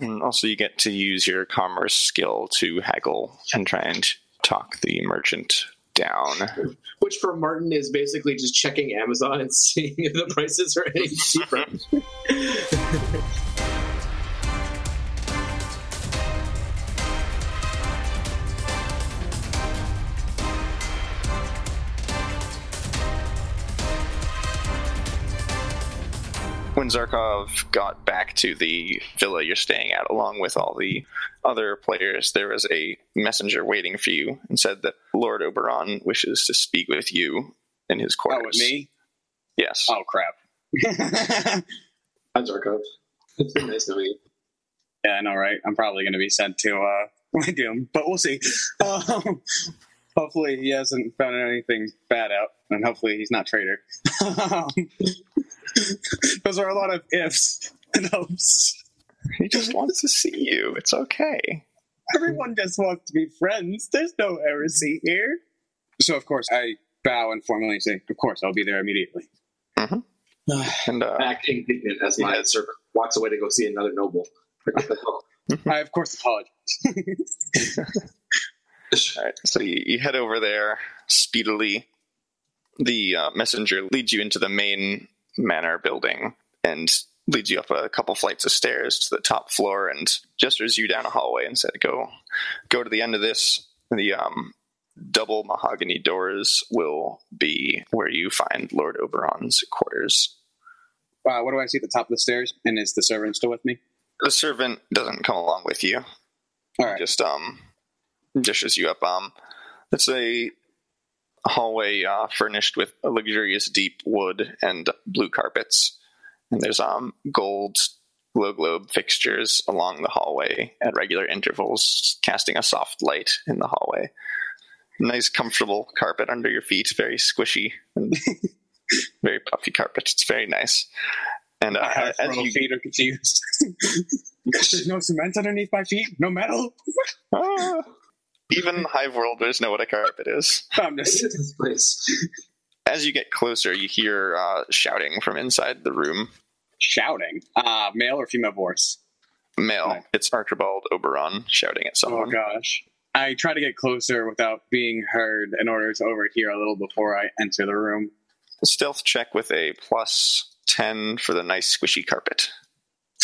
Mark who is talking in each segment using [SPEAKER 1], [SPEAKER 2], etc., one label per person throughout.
[SPEAKER 1] And also, you get to use your commerce skill to haggle and try and talk the merchant down.
[SPEAKER 2] Which for Martin is basically just checking Amazon and seeing if the prices are any cheaper.
[SPEAKER 1] when Zarkov got back to the villa you're staying at, along with all the other players, there was a messenger waiting for you and said that Lord Oberon wishes to speak with you in his
[SPEAKER 3] Oh,
[SPEAKER 1] quarters.
[SPEAKER 3] with me?
[SPEAKER 1] Yes.
[SPEAKER 3] Oh, crap.
[SPEAKER 2] Hi, Zarkov. It's been nice to meet you.
[SPEAKER 3] yeah, I know, right? I'm probably going to be sent to uh, my doom, but we'll see. Um, hopefully, he hasn't found anything bad out, and hopefully, he's not traitor. Those are a lot of ifs and hopes.
[SPEAKER 1] He just wants to see you. It's okay.
[SPEAKER 3] Everyone just wants to be friends. There's no heresy here. So, of course, I bow and formally say, Of course, I'll be there immediately.
[SPEAKER 1] Mhm. And uh,
[SPEAKER 2] Acting indignant as my
[SPEAKER 1] Yeah.
[SPEAKER 2] servant walks away to go see another noble. Like, what the hell?
[SPEAKER 3] I, of course, apologize.
[SPEAKER 1] all right, so you, you head over there speedily. The uh, messenger leads you into the main manor building and leads you up a couple flights of stairs to the top floor and gestures you down a hallway and said, "Go, go to the end of this. The um, double mahogany doors will be where you find Lord Oberon's quarters."
[SPEAKER 3] uh, what do I see at the top of the stairs? And is the servant still with me?
[SPEAKER 1] The servant doesn't come along with you.
[SPEAKER 3] All right.
[SPEAKER 1] just um dishes you up um it's a hallway uh, furnished with a luxurious deep wood and blue carpets and there's um gold glow globe fixtures along the hallway at regular intervals casting a soft light in the hallway nice comfortable carpet under your feet very squishy and very puffy carpet it's very nice and uh,
[SPEAKER 3] half
[SPEAKER 1] as you
[SPEAKER 3] feet are confused. There's no cement underneath my feet, no metal.
[SPEAKER 1] Ah. Even hive worlders know what a carpet is
[SPEAKER 3] I'm just
[SPEAKER 2] is this place?
[SPEAKER 1] As you get closer, you hear uh, shouting from inside the room.
[SPEAKER 3] shouting. Uh, male or female voice?
[SPEAKER 1] Male.
[SPEAKER 3] Right.
[SPEAKER 1] It's Archibald Oberon shouting at someone.
[SPEAKER 3] Oh gosh. I try to get closer without being heard in order to overhear a little before I enter the room.
[SPEAKER 1] Stealth check with a plus 10 for the nice squishy carpet.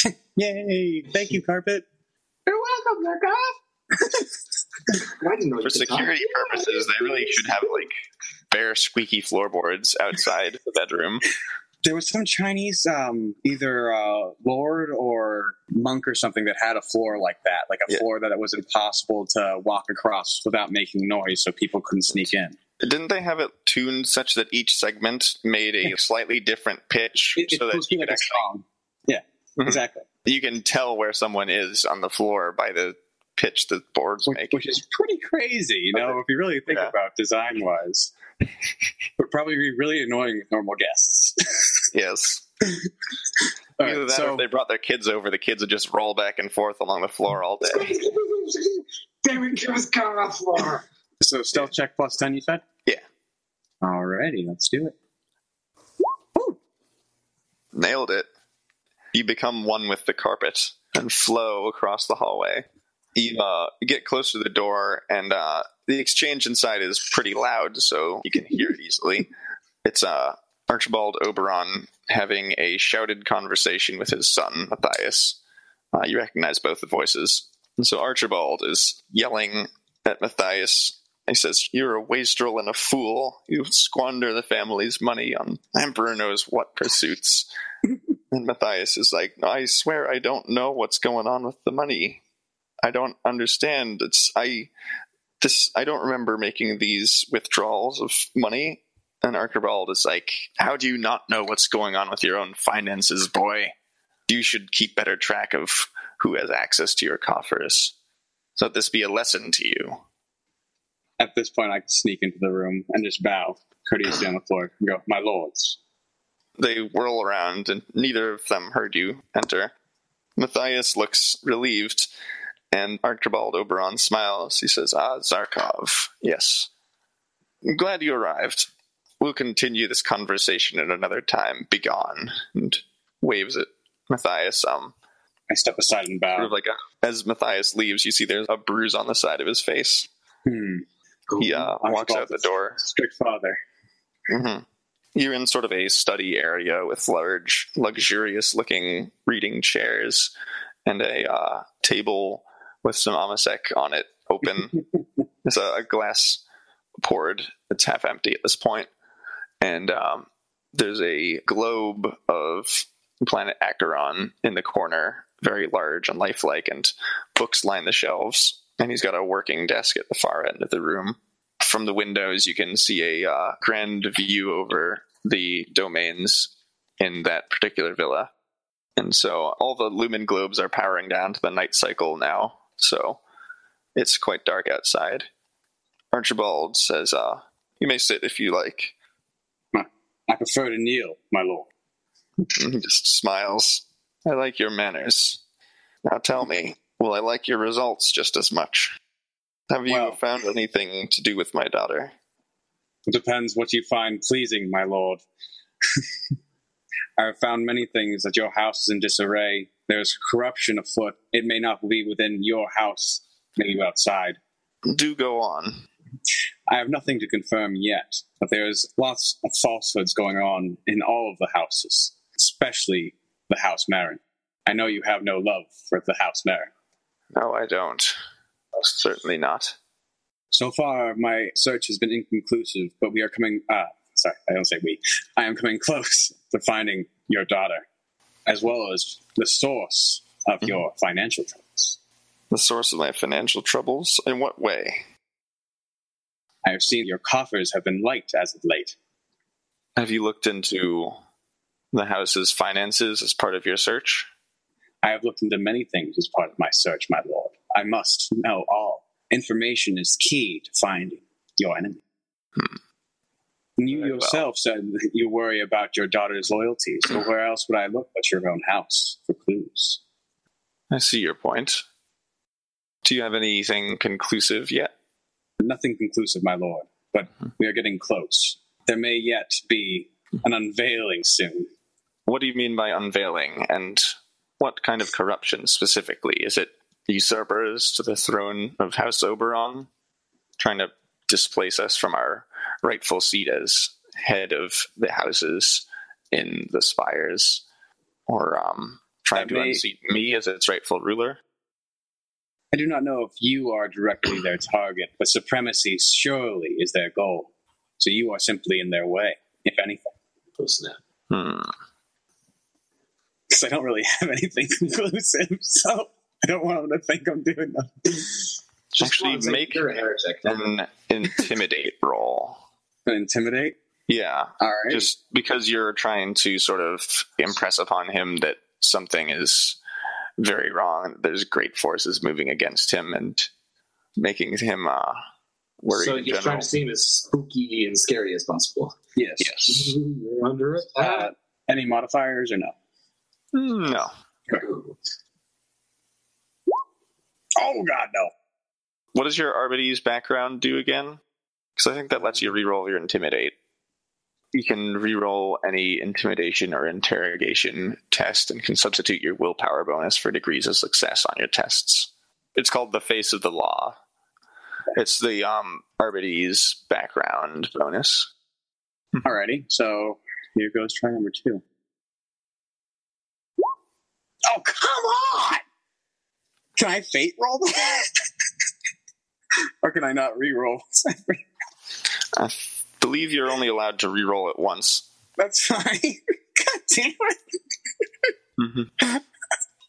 [SPEAKER 3] Yay! Thank you, carpet.
[SPEAKER 2] You're welcome, Zarkov. I didn't know
[SPEAKER 1] For
[SPEAKER 2] could
[SPEAKER 1] security purposes, they really should have like bare squeaky floorboards outside the bedroom.
[SPEAKER 3] There was some Chinese, um, either uh, lord or monk or something that had a floor like that, like a
[SPEAKER 1] Yeah.
[SPEAKER 3] floor that it was impossible to walk across without making noise, so people couldn't sneak in.
[SPEAKER 1] Didn't they have it tuned such that each segment made a slightly different pitch
[SPEAKER 3] It,
[SPEAKER 1] so that you
[SPEAKER 3] be like
[SPEAKER 1] can,
[SPEAKER 3] a song. Yeah,
[SPEAKER 1] Mhm.
[SPEAKER 3] exactly.
[SPEAKER 1] you can tell where someone is on the floor by the pitch the boards
[SPEAKER 3] which,
[SPEAKER 1] make?
[SPEAKER 3] which is pretty crazy, you know, if you really think
[SPEAKER 1] Yeah.
[SPEAKER 3] about design wise. Would probably be really annoying with normal guests.
[SPEAKER 1] Yes. Either
[SPEAKER 3] right,
[SPEAKER 1] that or if they brought their kids over, the kids would just roll back and forth along the floor all day.
[SPEAKER 2] David, give us car off floor.
[SPEAKER 3] so stealth check plus ten, you said?
[SPEAKER 1] Yeah.
[SPEAKER 3] Alrighty, let's do it.
[SPEAKER 1] Nailed it. You become one with the carpet and flow across the hallway. You uh, get close to the door, and uh, the exchange inside is pretty loud, so you can hear it easily. It's uh, Archibald Oberon having a shouted conversation with his son, Matthias. Uh, you recognize both the voices. And so Archibald is yelling at Matthias. He says, You're a wastrel and a fool. You squander the family's money on Emperor knows what pursuits. and Matthias is like, I swear I don't know what's going on with the money. I don't understand. It's I this I don't remember making these withdrawals of money. And Archibald is like, How do you not know what's going on with your own finances, boy? You should keep better track of who has access to your coffers. So let this be a lesson to you.
[SPEAKER 3] At this point, I can sneak into the room and just bow courteously on the floor and go, "My lords."
[SPEAKER 1] They whirl around, and neither of them heard you enter. Matthias looks relieved, and Archibald Oberon smiles. He says, Ah, Zarkov, yes. I'm glad you arrived. We'll continue this conversation at another time. Begone. And waves at Matthias. Um,
[SPEAKER 3] I step aside and
[SPEAKER 1] Sort
[SPEAKER 3] bow.
[SPEAKER 1] of like a, as Matthias leaves, you see there's a bruise on the side of his face.
[SPEAKER 3] Hmm.
[SPEAKER 1] He uh, walks out the door.
[SPEAKER 3] Strict father.
[SPEAKER 1] hmm You're in sort of a study area with large, luxurious-looking reading chairs and a uh, table with some amasec on it, open. There's a, a glass poured. It's half empty at this point. and um, there's a globe of planet Acheron in the corner, very large and lifelike, and books line the shelves. And he's got a working desk at the far end of the room from the windows, you can see a uh, grand view over the domains in that particular villa. And so all the lumen globes are powering down to the night cycle now. So it's quite dark outside. Archibald says, uh, You may sit if you like.
[SPEAKER 3] I prefer to kneel, my lord.
[SPEAKER 1] He just smiles. I like your manners. Now tell me, will I like your results just as much? Have you
[SPEAKER 3] Well-
[SPEAKER 1] found anything to do with my daughter?
[SPEAKER 3] It depends what you find pleasing, my lord. I have found many things that your house is in disarray. There's corruption afoot. It may not be within your house, maybe outside.
[SPEAKER 1] Do go on.
[SPEAKER 3] I have nothing to confirm yet, but there's lots of falsehoods going on in all of the houses, especially the House Marin. I know you have no love for the House Marin.
[SPEAKER 1] No, I don't. Certainly not.
[SPEAKER 3] So far, my search has been inconclusive, but we are coming. Uh, sorry, I don't say we. I am coming close to finding your daughter, as well as the source of your financial troubles.
[SPEAKER 1] The source of my financial troubles? In what way?
[SPEAKER 3] I have seen your coffers have been light as of late.
[SPEAKER 1] Have you looked into the house's finances as part of your search?
[SPEAKER 3] I have looked into many things as part of my search, my lord. I must know all. Information is key to finding your enemy.
[SPEAKER 1] Hmm.
[SPEAKER 3] You
[SPEAKER 1] Very well.
[SPEAKER 3] yourself said that you worry about your daughter's loyalty, so mm. where else would I look but your own house for clues?
[SPEAKER 1] I see your point. Do you have anything conclusive yet?
[SPEAKER 3] Nothing conclusive, my lord, but mm-hmm. we are getting close. There may yet be an mm-hmm. unveiling soon.
[SPEAKER 1] What do you mean by unveiling, and what kind of corruption specifically? Is it usurpers to the throne of House Oberon, trying to displace us from our rightful seat as head of the houses in the spires, or um, trying
[SPEAKER 3] That
[SPEAKER 1] to
[SPEAKER 3] may-
[SPEAKER 1] unseat me as its rightful ruler?
[SPEAKER 3] I do not know if you are directly their target, but supremacy surely is their goal. So you are simply in their way, if anything.
[SPEAKER 2] Oh, snap.
[SPEAKER 1] Hmm.
[SPEAKER 3] Because I don't really have anything conclusive, so I don't want them to think I'm doing nothing.
[SPEAKER 2] Just
[SPEAKER 1] Actually,
[SPEAKER 2] come on, say
[SPEAKER 1] make-
[SPEAKER 2] you're a heretic.
[SPEAKER 1] An intimidate roll.
[SPEAKER 3] Intimidate?
[SPEAKER 1] Yeah,
[SPEAKER 3] All right.
[SPEAKER 1] just because you're trying to sort of impress upon him that something is very wrong and there's great forces moving against him and making him uh worried
[SPEAKER 2] so
[SPEAKER 1] in
[SPEAKER 2] you're
[SPEAKER 1] general.
[SPEAKER 2] trying to seem as spooky and scary as possible.
[SPEAKER 3] yes.
[SPEAKER 1] yes
[SPEAKER 2] You're under
[SPEAKER 3] Uh, any modifiers or no?
[SPEAKER 1] Mm, no
[SPEAKER 3] Oh, God, no.
[SPEAKER 1] What does your Arbites background do again because i think that lets you reroll your intimidate you can reroll any intimidation or interrogation test and can substitute your willpower bonus for degrees of success on your tests it's called the face of the law it's the um Arbites background bonus
[SPEAKER 3] Alrighty, so here goes try number two. Oh, come on! Can I fate roll that? or can I not re-roll?
[SPEAKER 1] I believe you're only allowed to reroll it once.
[SPEAKER 3] That's fine. God damn it.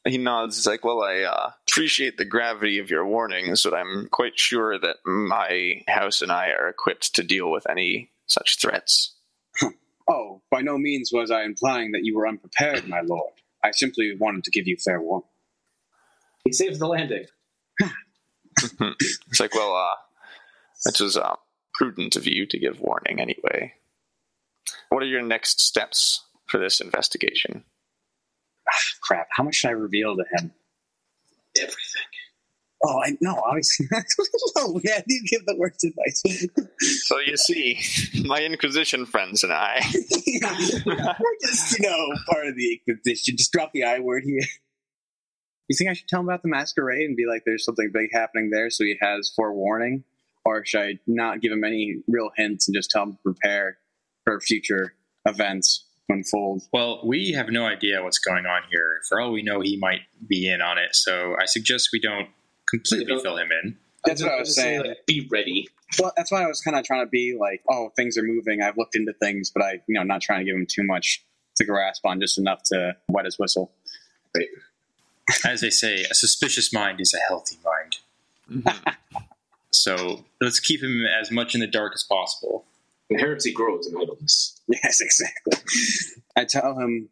[SPEAKER 1] He nods. He's like, "Well, I uh, appreciate the gravity of your warnings, but I'm quite sure that my house and I are equipped to deal with any such threats."
[SPEAKER 3] Oh, by no means was I implying that you were unprepared, my lord. I simply wanted to give you fair warning.
[SPEAKER 2] He saves the landing.
[SPEAKER 1] It's like, "Well, uh, that was uh, prudent of you to give warning, anyway." What are your next steps for this investigation?
[SPEAKER 3] Crap, how much should I reveal to him?
[SPEAKER 2] Everything.
[SPEAKER 3] Oh, I no, obviously. no, yeah, you give the worst advice.
[SPEAKER 1] So you see, my Inquisition friends and I.
[SPEAKER 3] We're just, you know, part of the Inquisition. Just drop the I word here. You think I should tell him about the masquerade and be like, "There's something big happening there," so he has forewarning, or should I not give him any real hints and just tell him to prepare for future events unfold?
[SPEAKER 4] Well, we have no idea what's going on here. For all we know, he might be in on it. So I suggest we don't completely
[SPEAKER 2] You know-
[SPEAKER 4] fill him in.
[SPEAKER 3] That's what I
[SPEAKER 2] I'd
[SPEAKER 3] was
[SPEAKER 2] say,
[SPEAKER 3] saying.
[SPEAKER 2] like, be ready.
[SPEAKER 3] Well, that's why I was kind of trying to be like, "Oh, things are moving. I've looked into things, but I, you know, not trying to give him too much to grasp on, just enough to wet his whistle."
[SPEAKER 4] As they say, a suspicious mind is a healthy mind.
[SPEAKER 1] Mhm.
[SPEAKER 4] So let's keep him as much in the dark as possible.
[SPEAKER 2] And heresy grows in idleness.
[SPEAKER 3] Yes, exactly. I tell him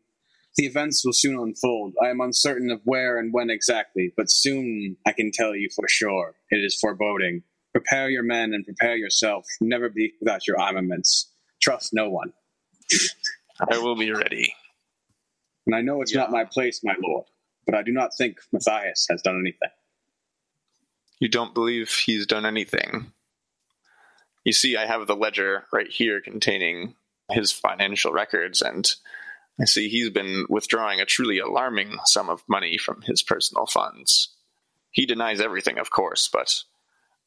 [SPEAKER 3] the events will soon unfold. I am uncertain of where and when exactly, but soon I can tell you for sure. It is foreboding. Prepare your men and prepare yourself. Never be without your armaments. Trust no one.
[SPEAKER 1] I will be ready.
[SPEAKER 3] And I know it's
[SPEAKER 2] Yeah.
[SPEAKER 3] not my place, my lord, but I do not think Matthias has done anything.
[SPEAKER 1] You don't believe he's done anything. You see, I have the ledger right here containing his financial records, and I see he's been withdrawing a truly alarming sum of money from his personal funds. He denies everything, of course, but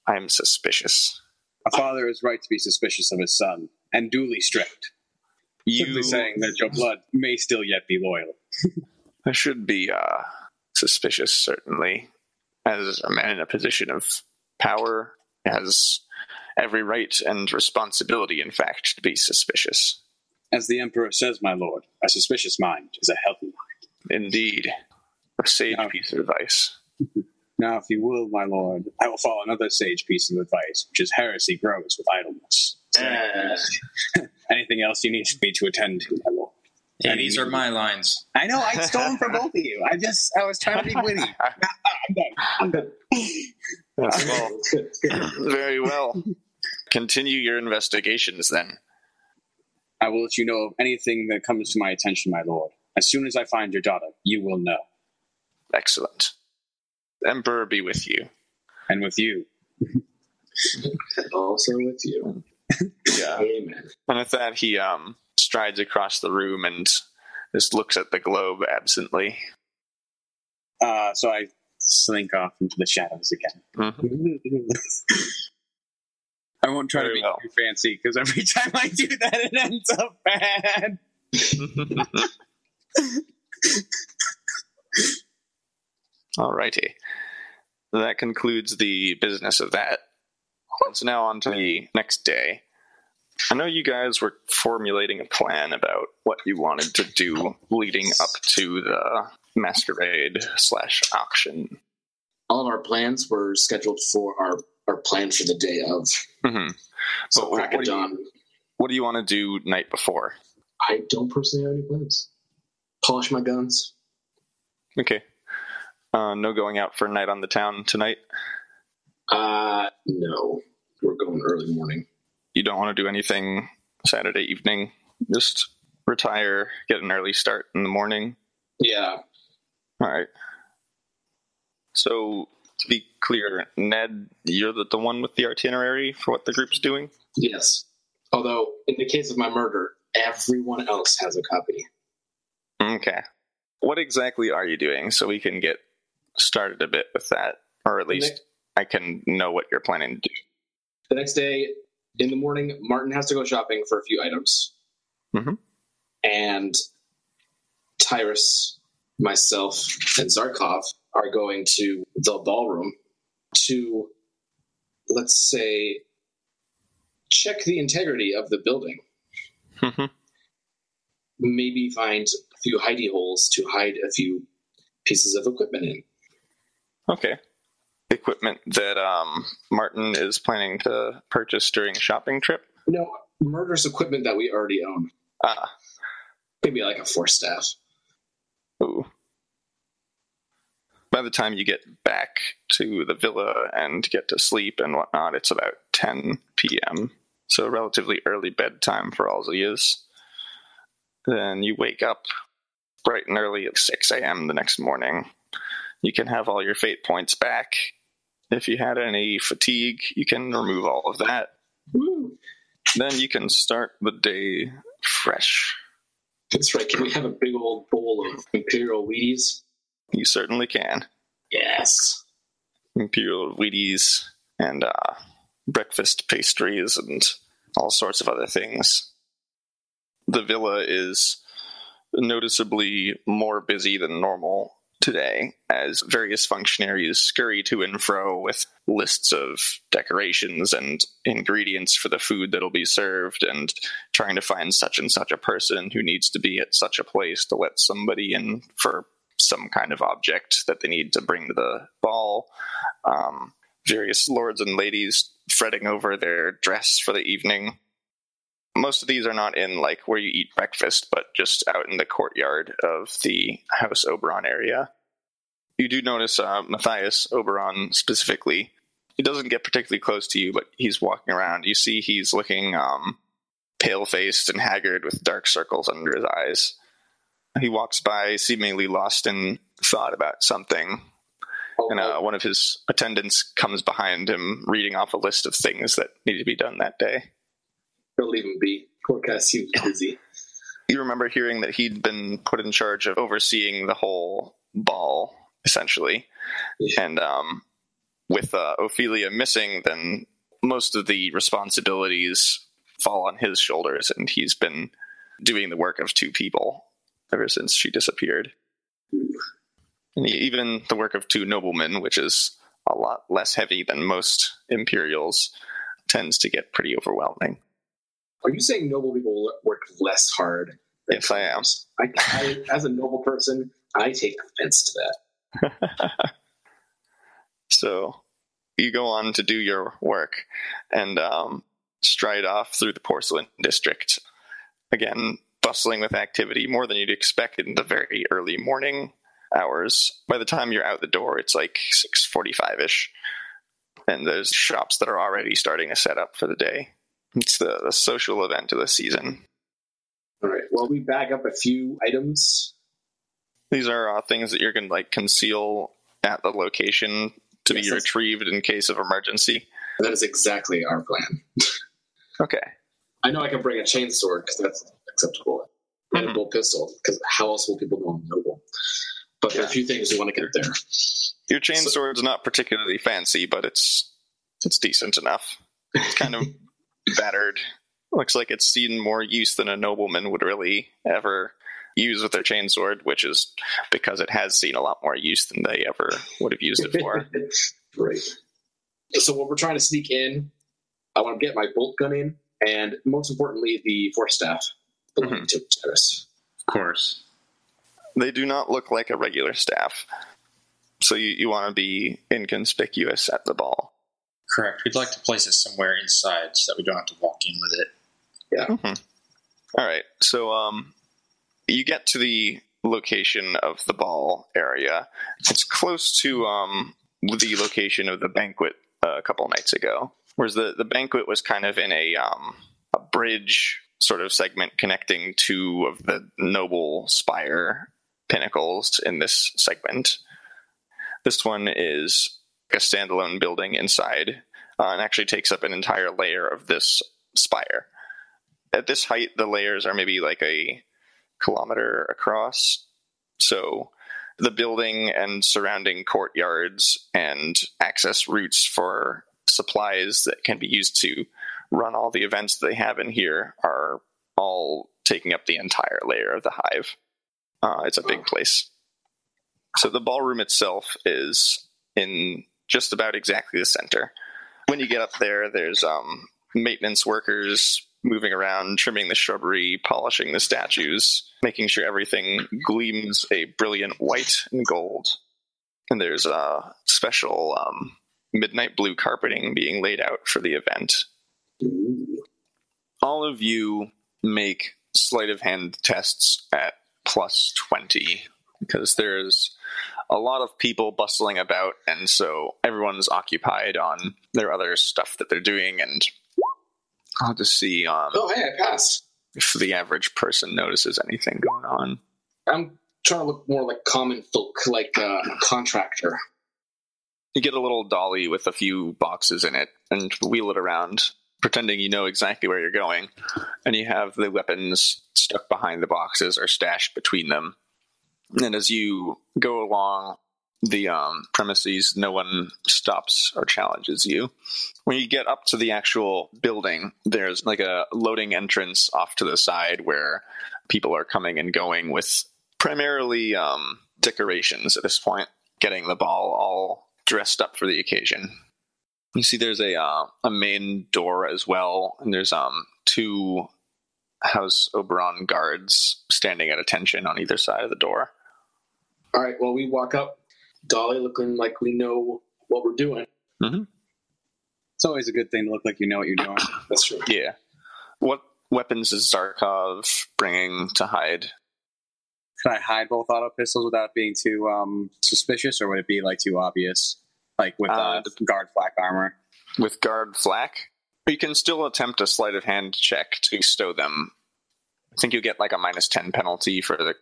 [SPEAKER 1] I'm suspicious.
[SPEAKER 3] A father is right to be suspicious of his son, and duly strict.
[SPEAKER 1] You
[SPEAKER 3] Simply saying that your blood may still yet be loyal.
[SPEAKER 1] should be uh, suspicious, certainly. As a man in a position of power, has every right and responsibility, in fact, to be suspicious.
[SPEAKER 3] As the Emperor says, my lord, a suspicious mind is a healthy mind.
[SPEAKER 1] Indeed. A sage
[SPEAKER 3] Yeah.
[SPEAKER 1] piece of advice.
[SPEAKER 3] Now, if you will, my lord, I will follow another sage piece of advice, which is heresy grows with idleness.
[SPEAKER 2] Uh,
[SPEAKER 3] anything else you need me to attend to, my lord?
[SPEAKER 4] Hey, these are my lines.
[SPEAKER 3] I know, I stole them from both of you. I just, I was trying to be witty. I'm done. I'm done.
[SPEAKER 1] Well,
[SPEAKER 2] good,
[SPEAKER 1] very well. Continue your investigations then.
[SPEAKER 3] I will let you know of anything that comes to my attention, my lord. As soon as I find your daughter, you will know.
[SPEAKER 1] Excellent. The Emperor be with you.
[SPEAKER 3] And with you,
[SPEAKER 2] And also with you.
[SPEAKER 1] Yeah.
[SPEAKER 2] Amen.
[SPEAKER 1] And with that, he um, strides across the room and just looks at the globe absently.
[SPEAKER 3] uh, so I slink off into the shadows again.
[SPEAKER 1] Mhm.
[SPEAKER 3] I won't try to be
[SPEAKER 1] well.
[SPEAKER 3] too fancy because every time I do that, it ends up bad.
[SPEAKER 1] Alrighty. That concludes the business of that. So now on to the next day. I know you guys were formulating a plan about what you wanted to do leading up to the masquerade slash auction.
[SPEAKER 2] All of our plans were scheduled for our, our plan for the day of.
[SPEAKER 1] hmm
[SPEAKER 2] So
[SPEAKER 1] But
[SPEAKER 2] crack
[SPEAKER 1] what do you- What do you want to do night before?
[SPEAKER 2] I don't personally have any plans. Polish my guns.
[SPEAKER 1] Okay. Uh, no going out for a night on the town tonight.
[SPEAKER 2] Uh, no. We're going early morning.
[SPEAKER 1] Don't want to do anything Saturday evening. Just retire, get an early start in the morning.
[SPEAKER 2] Yeah.
[SPEAKER 1] All right. So to be clear, Ned, you're the, the one with the itinerary for what the group's doing.
[SPEAKER 2] Yes. Although, in the case of my murder, everyone else has a copy.
[SPEAKER 1] Okay. What exactly are you doing so we can get started a bit with that, or at least I can know what you're planning to do.
[SPEAKER 2] The next day, in the morning, Martin has to go shopping for a few items.
[SPEAKER 1] Mhm.
[SPEAKER 2] And Tyrus, myself, and Zarkov are going to the ballroom to, let's say, check the integrity of the building.
[SPEAKER 1] Mhm.
[SPEAKER 2] Maybe find a few hidey holes to hide a few pieces of equipment in.
[SPEAKER 1] okay. Equipment that um, Martin is planning to purchase during a shopping trip.
[SPEAKER 2] No, murderous equipment that we already own.
[SPEAKER 1] Ah,
[SPEAKER 2] Maybe like a force staff.
[SPEAKER 1] ooh. By the time you get back to the villa and get to sleep and whatnot, it's about 10 p.m. So relatively early bedtime for all is. Then you wake up bright and early at 6 a.m. the next morning. You can have all your fate points back. If you had any fatigue, you can remove all of that.
[SPEAKER 2] Woo!
[SPEAKER 1] Then you can start the day fresh.
[SPEAKER 2] That's right. Can we have a big old bowl of Imperial Wheaties?
[SPEAKER 1] You certainly can.
[SPEAKER 2] Yes.
[SPEAKER 1] imperial Wheaties and uh, breakfast pastries and all sorts of other things. The villa is noticeably more busy than normal today as various functionaries scurry to and fro with lists of decorations and ingredients for the food that'll be served and trying to find such and such a person who needs to be at such a place to let somebody in for some kind of object that they need to bring to the ball. Um, various lords and ladies fretting over their dress for the evening. Most of these are not in like where you eat breakfast, but just out in the courtyard of the House Oberon area. You do notice uh, Matthias Oberon specifically. He doesn't get particularly close to you, but he's walking around. You see he's looking um, pale faced and haggard with dark circles under his eyes. He walks by, seemingly lost in thought about something, and uh, one of his attendants comes behind him, reading off a list of things that need to be done that day.
[SPEAKER 2] Don't leave him be. Poor guy seems busy.
[SPEAKER 1] You remember hearing that he'd been put in charge of overseeing the whole ball, essentially,
[SPEAKER 2] Yeah.
[SPEAKER 1] and um, with uh, Ophelia missing, then most of the responsibilities fall on his shoulders, and he's been doing the work of two people ever since she disappeared. And even the work of two noblemen, which is a lot less heavy than most Imperials, tends to get pretty overwhelming.
[SPEAKER 2] Are you saying noble people work less hard? than
[SPEAKER 1] Yes, I am.
[SPEAKER 2] I, I, as a noble person, I take offense to that.
[SPEAKER 1] So you go on to do your work and um, stride off through the porcelain district. Again, bustling with activity more than you'd expect in the very early morning hours. By the time you're out the door, it's like 6:45 ish, and there's shops that are already starting to set up for the day. It's the, the social event of the season.
[SPEAKER 2] All right. Well, we bag up a few items.
[SPEAKER 1] These are uh, things that you're going to like conceal at the location to
[SPEAKER 2] Yes,
[SPEAKER 1] be retrieved in case of emergency.
[SPEAKER 2] That is exactly our plan.
[SPEAKER 1] Okay.
[SPEAKER 2] I know I can bring a chain sword because that's acceptable, and a bolt pistol because how else will people know I'm noble? But there are a few things we want to get there.
[SPEAKER 1] Your chain
[SPEAKER 2] So-
[SPEAKER 1] sword's not particularly fancy, but it's it's decent enough. It's kind of battered. Looks like it's seen more use than a nobleman would really ever use with their chain sword, which is because it has seen a lot more use than they ever would have used it for.
[SPEAKER 2] Great. So what we're trying to sneak in, I want to get my bolt gun in, and most importantly, the force staff belonging to Tyrus.
[SPEAKER 4] Of course.
[SPEAKER 1] they do not look like a regular staff. So you, you want to be inconspicuous at the ball.
[SPEAKER 4] Correct. We'd like to place it somewhere inside so that we don't have to walk in with it. Yeah.
[SPEAKER 1] All right. So um, you get to the location of the ball area. It's close to um, the location of the banquet uh, a couple nights ago. Whereas the, the banquet was kind of in a um, a bridge sort of segment connecting two of the noble spire pinnacles in this segment. This one is a standalone building inside uh, and actually takes up an entire layer of this spire at this height, the layers are maybe like a kilometer across. So the building and surrounding courtyards and access routes for supplies that can be used to run all the events they have in here are all taking up the entire layer of the hive. Uh, it's a big place. So the ballroom itself is in just about exactly the center. When you get up there, there's um, maintenance workers moving around, trimming the shrubbery, polishing the statues, making sure everything gleams a brilliant white and gold. And there's a special um, midnight blue carpeting being laid out for the event. All of you make sleight of hand tests at plus 20 because there's a lot of people bustling about, and so everyone's occupied on their other stuff that they're doing, and I'll just see um,
[SPEAKER 2] Oh, hey, I passed.
[SPEAKER 1] if the average person notices anything going on.
[SPEAKER 2] I'm trying to look more like common folk, like uh, a contractor.
[SPEAKER 1] You get a little dolly with a few boxes in it and wheel it around, pretending you know exactly where you're going. And you have the weapons stuck behind the boxes or stashed between them. And as you go along, the um, premises, no one stops or challenges you. When you get up to the actual building, there's like a loading entrance off to the side where people are coming and going with primarily um, decorations at this point, getting the ball all dressed up for the occasion. You see, there's a uh, a main door as well, and there's um two House Oberon guards standing at attention on either side of the door.
[SPEAKER 2] All right. Well, we walk up, Dolly looking like we know what we're doing.
[SPEAKER 3] It's always a good thing to look like you know what you're doing.
[SPEAKER 2] That's true.
[SPEAKER 1] Yeah. What weapons is Zarkov bringing to hide?
[SPEAKER 3] Can I hide both auto pistols without being too um, suspicious, or would it be like too obvious, like with uh,
[SPEAKER 1] Uh,
[SPEAKER 3] guard flak armor?
[SPEAKER 1] With guard flak? You can still attempt a sleight of hand check to stow them. I think you get like a minus 10 penalty for the.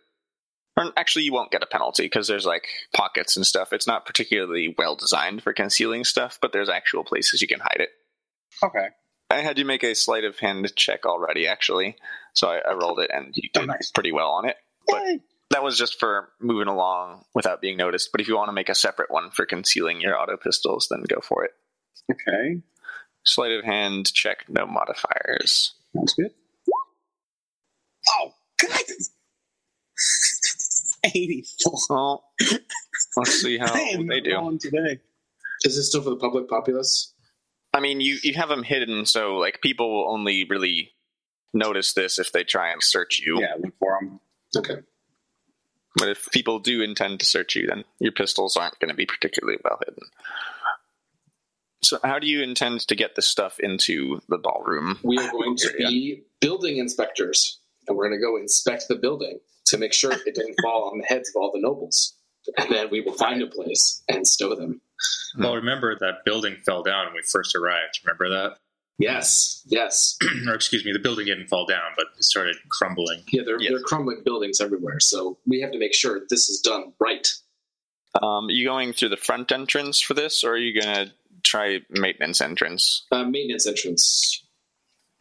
[SPEAKER 1] Or actually, you won't get a penalty because there's like pockets and stuff. It's not particularly well designed for concealing stuff, but there's actual places you can hide it.
[SPEAKER 3] Okay.
[SPEAKER 1] I had you make a sleight of hand check already, actually. So I, I rolled it and you
[SPEAKER 3] Oh,
[SPEAKER 1] did
[SPEAKER 3] nice.
[SPEAKER 1] pretty well on it. But
[SPEAKER 3] Yay.
[SPEAKER 1] that was just for moving along without being noticed. But if you want to make a separate one for concealing your auto pistols, then go for it.
[SPEAKER 3] Okay.
[SPEAKER 1] Sleight of hand check, no modifiers.
[SPEAKER 3] That's good. Oh, God. 84.
[SPEAKER 1] Let's see how
[SPEAKER 3] I am
[SPEAKER 1] they do.
[SPEAKER 3] rolling today.
[SPEAKER 2] Is this still for the public populace?
[SPEAKER 1] I mean, you you have them hidden, so like people will only really notice this if they try and search you.
[SPEAKER 3] Yeah, look for them.
[SPEAKER 2] Okay.
[SPEAKER 1] But if people do intend to search you, then your pistols aren't going to be particularly well hidden. So, how do you intend to get this stuff into the ballroom?
[SPEAKER 2] We are going to be building inspectors, and we're going to go inspect the building to make sure it doesn't fall on the heads of all the nobles. And then we will find a place and stow them.
[SPEAKER 4] Well, remember that building fell down when we first arrived. Remember that?
[SPEAKER 2] Yes, yes.
[SPEAKER 4] or excuse me, the building didn't fall down, but it started crumbling.
[SPEAKER 2] Yeah, they're,
[SPEAKER 1] Yes.
[SPEAKER 2] they're crumbling buildings everywhere, so we have to make sure this is done right.
[SPEAKER 1] Um, are you going through the front entrance for this, or are you going to try maintenance entrance?
[SPEAKER 2] Uh, maintenance entrance.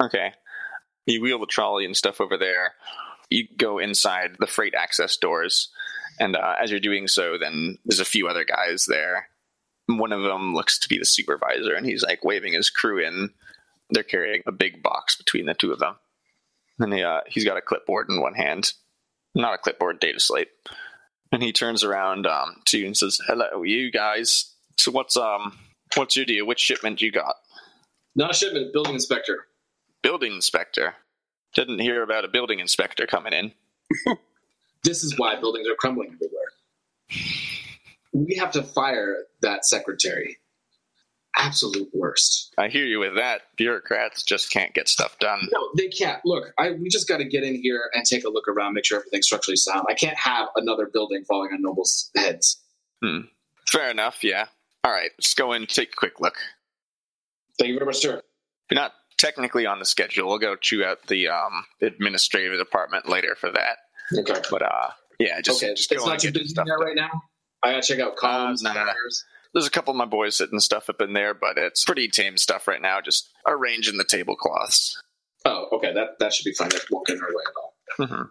[SPEAKER 1] Okay. You wheel the trolley and stuff over there. You go inside the freight access doors, and uh, as you're doing so, then there's a few other guys there. One of them looks to be the supervisor, and he's like waving his crew in. They're carrying a big box between the two of them, and he, uh, he's got a clipboard in one hand, not a clipboard, data slate. And he turns around um, to you and says, "Hello, you guys. So what's um what's your deal? Which shipment you got?"
[SPEAKER 2] Not a shipment, building inspector.
[SPEAKER 1] Building inspector. Didn't hear about a building inspector coming in.
[SPEAKER 2] This is why buildings are crumbling everywhere. We have to fire that secretary. Absolute worst.
[SPEAKER 1] I hear you with that. Bureaucrats just can't get stuff done.
[SPEAKER 2] No, they can't. Look, I we just got to get in here and take a look around, make sure everything's structurally sound. I can't have another building falling on nobles' heads. Hmm.
[SPEAKER 1] Fair enough, yeah. All right, let's go in, take a quick look.
[SPEAKER 2] Thank you very much, sir.
[SPEAKER 1] You're not technically on the schedule. We'll go chew out the um, administrative department later for that.
[SPEAKER 2] Okay.
[SPEAKER 1] But uh, yeah, just
[SPEAKER 2] okay.
[SPEAKER 1] just
[SPEAKER 2] it's not too busy there right now. I gotta check out comms.
[SPEAKER 1] Uh, nah.
[SPEAKER 2] flyers.
[SPEAKER 1] There's a couple of my boys sitting stuff up in there, but it's pretty tame stuff right now. Just arranging the tablecloths.
[SPEAKER 2] Oh, okay. That that should be fine. That won't get in our way at all.
[SPEAKER 1] Mhm.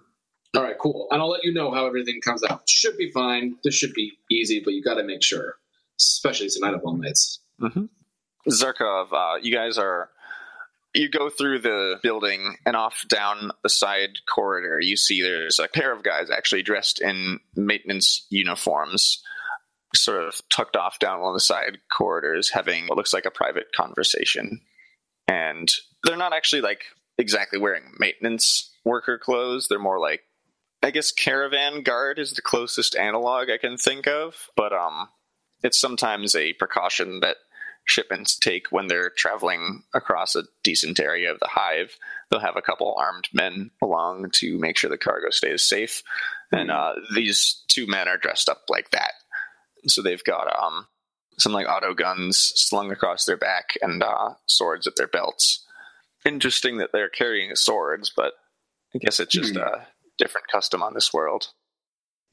[SPEAKER 2] All right, cool. And I'll let you know how everything comes out. Should be fine. This should be easy, but you got to make sure, especially tonight of all nights.
[SPEAKER 1] Mm-hmm. Zarkov, uh, you guys are. You go through the building and off down the side corridor. You see there's a pair of guys actually dressed in maintenance uniforms, sort of tucked off down one of the side corridors, having what looks like a private conversation. And they're not actually like exactly wearing maintenance worker clothes. They're more like, I guess, caravan guard is the closest analog I can think of. But um, it's sometimes a precaution that shipments take when they're traveling across a decent area of the hive. They'll have a couple armed men along to make sure the cargo stays safe. And uh, these two men are dressed up like that. So they've got um, some like auto guns slung across their back and uh, swords at their belts. Interesting that they're carrying swords, but I guess it's just
[SPEAKER 3] Hmm.
[SPEAKER 1] a different custom on this world.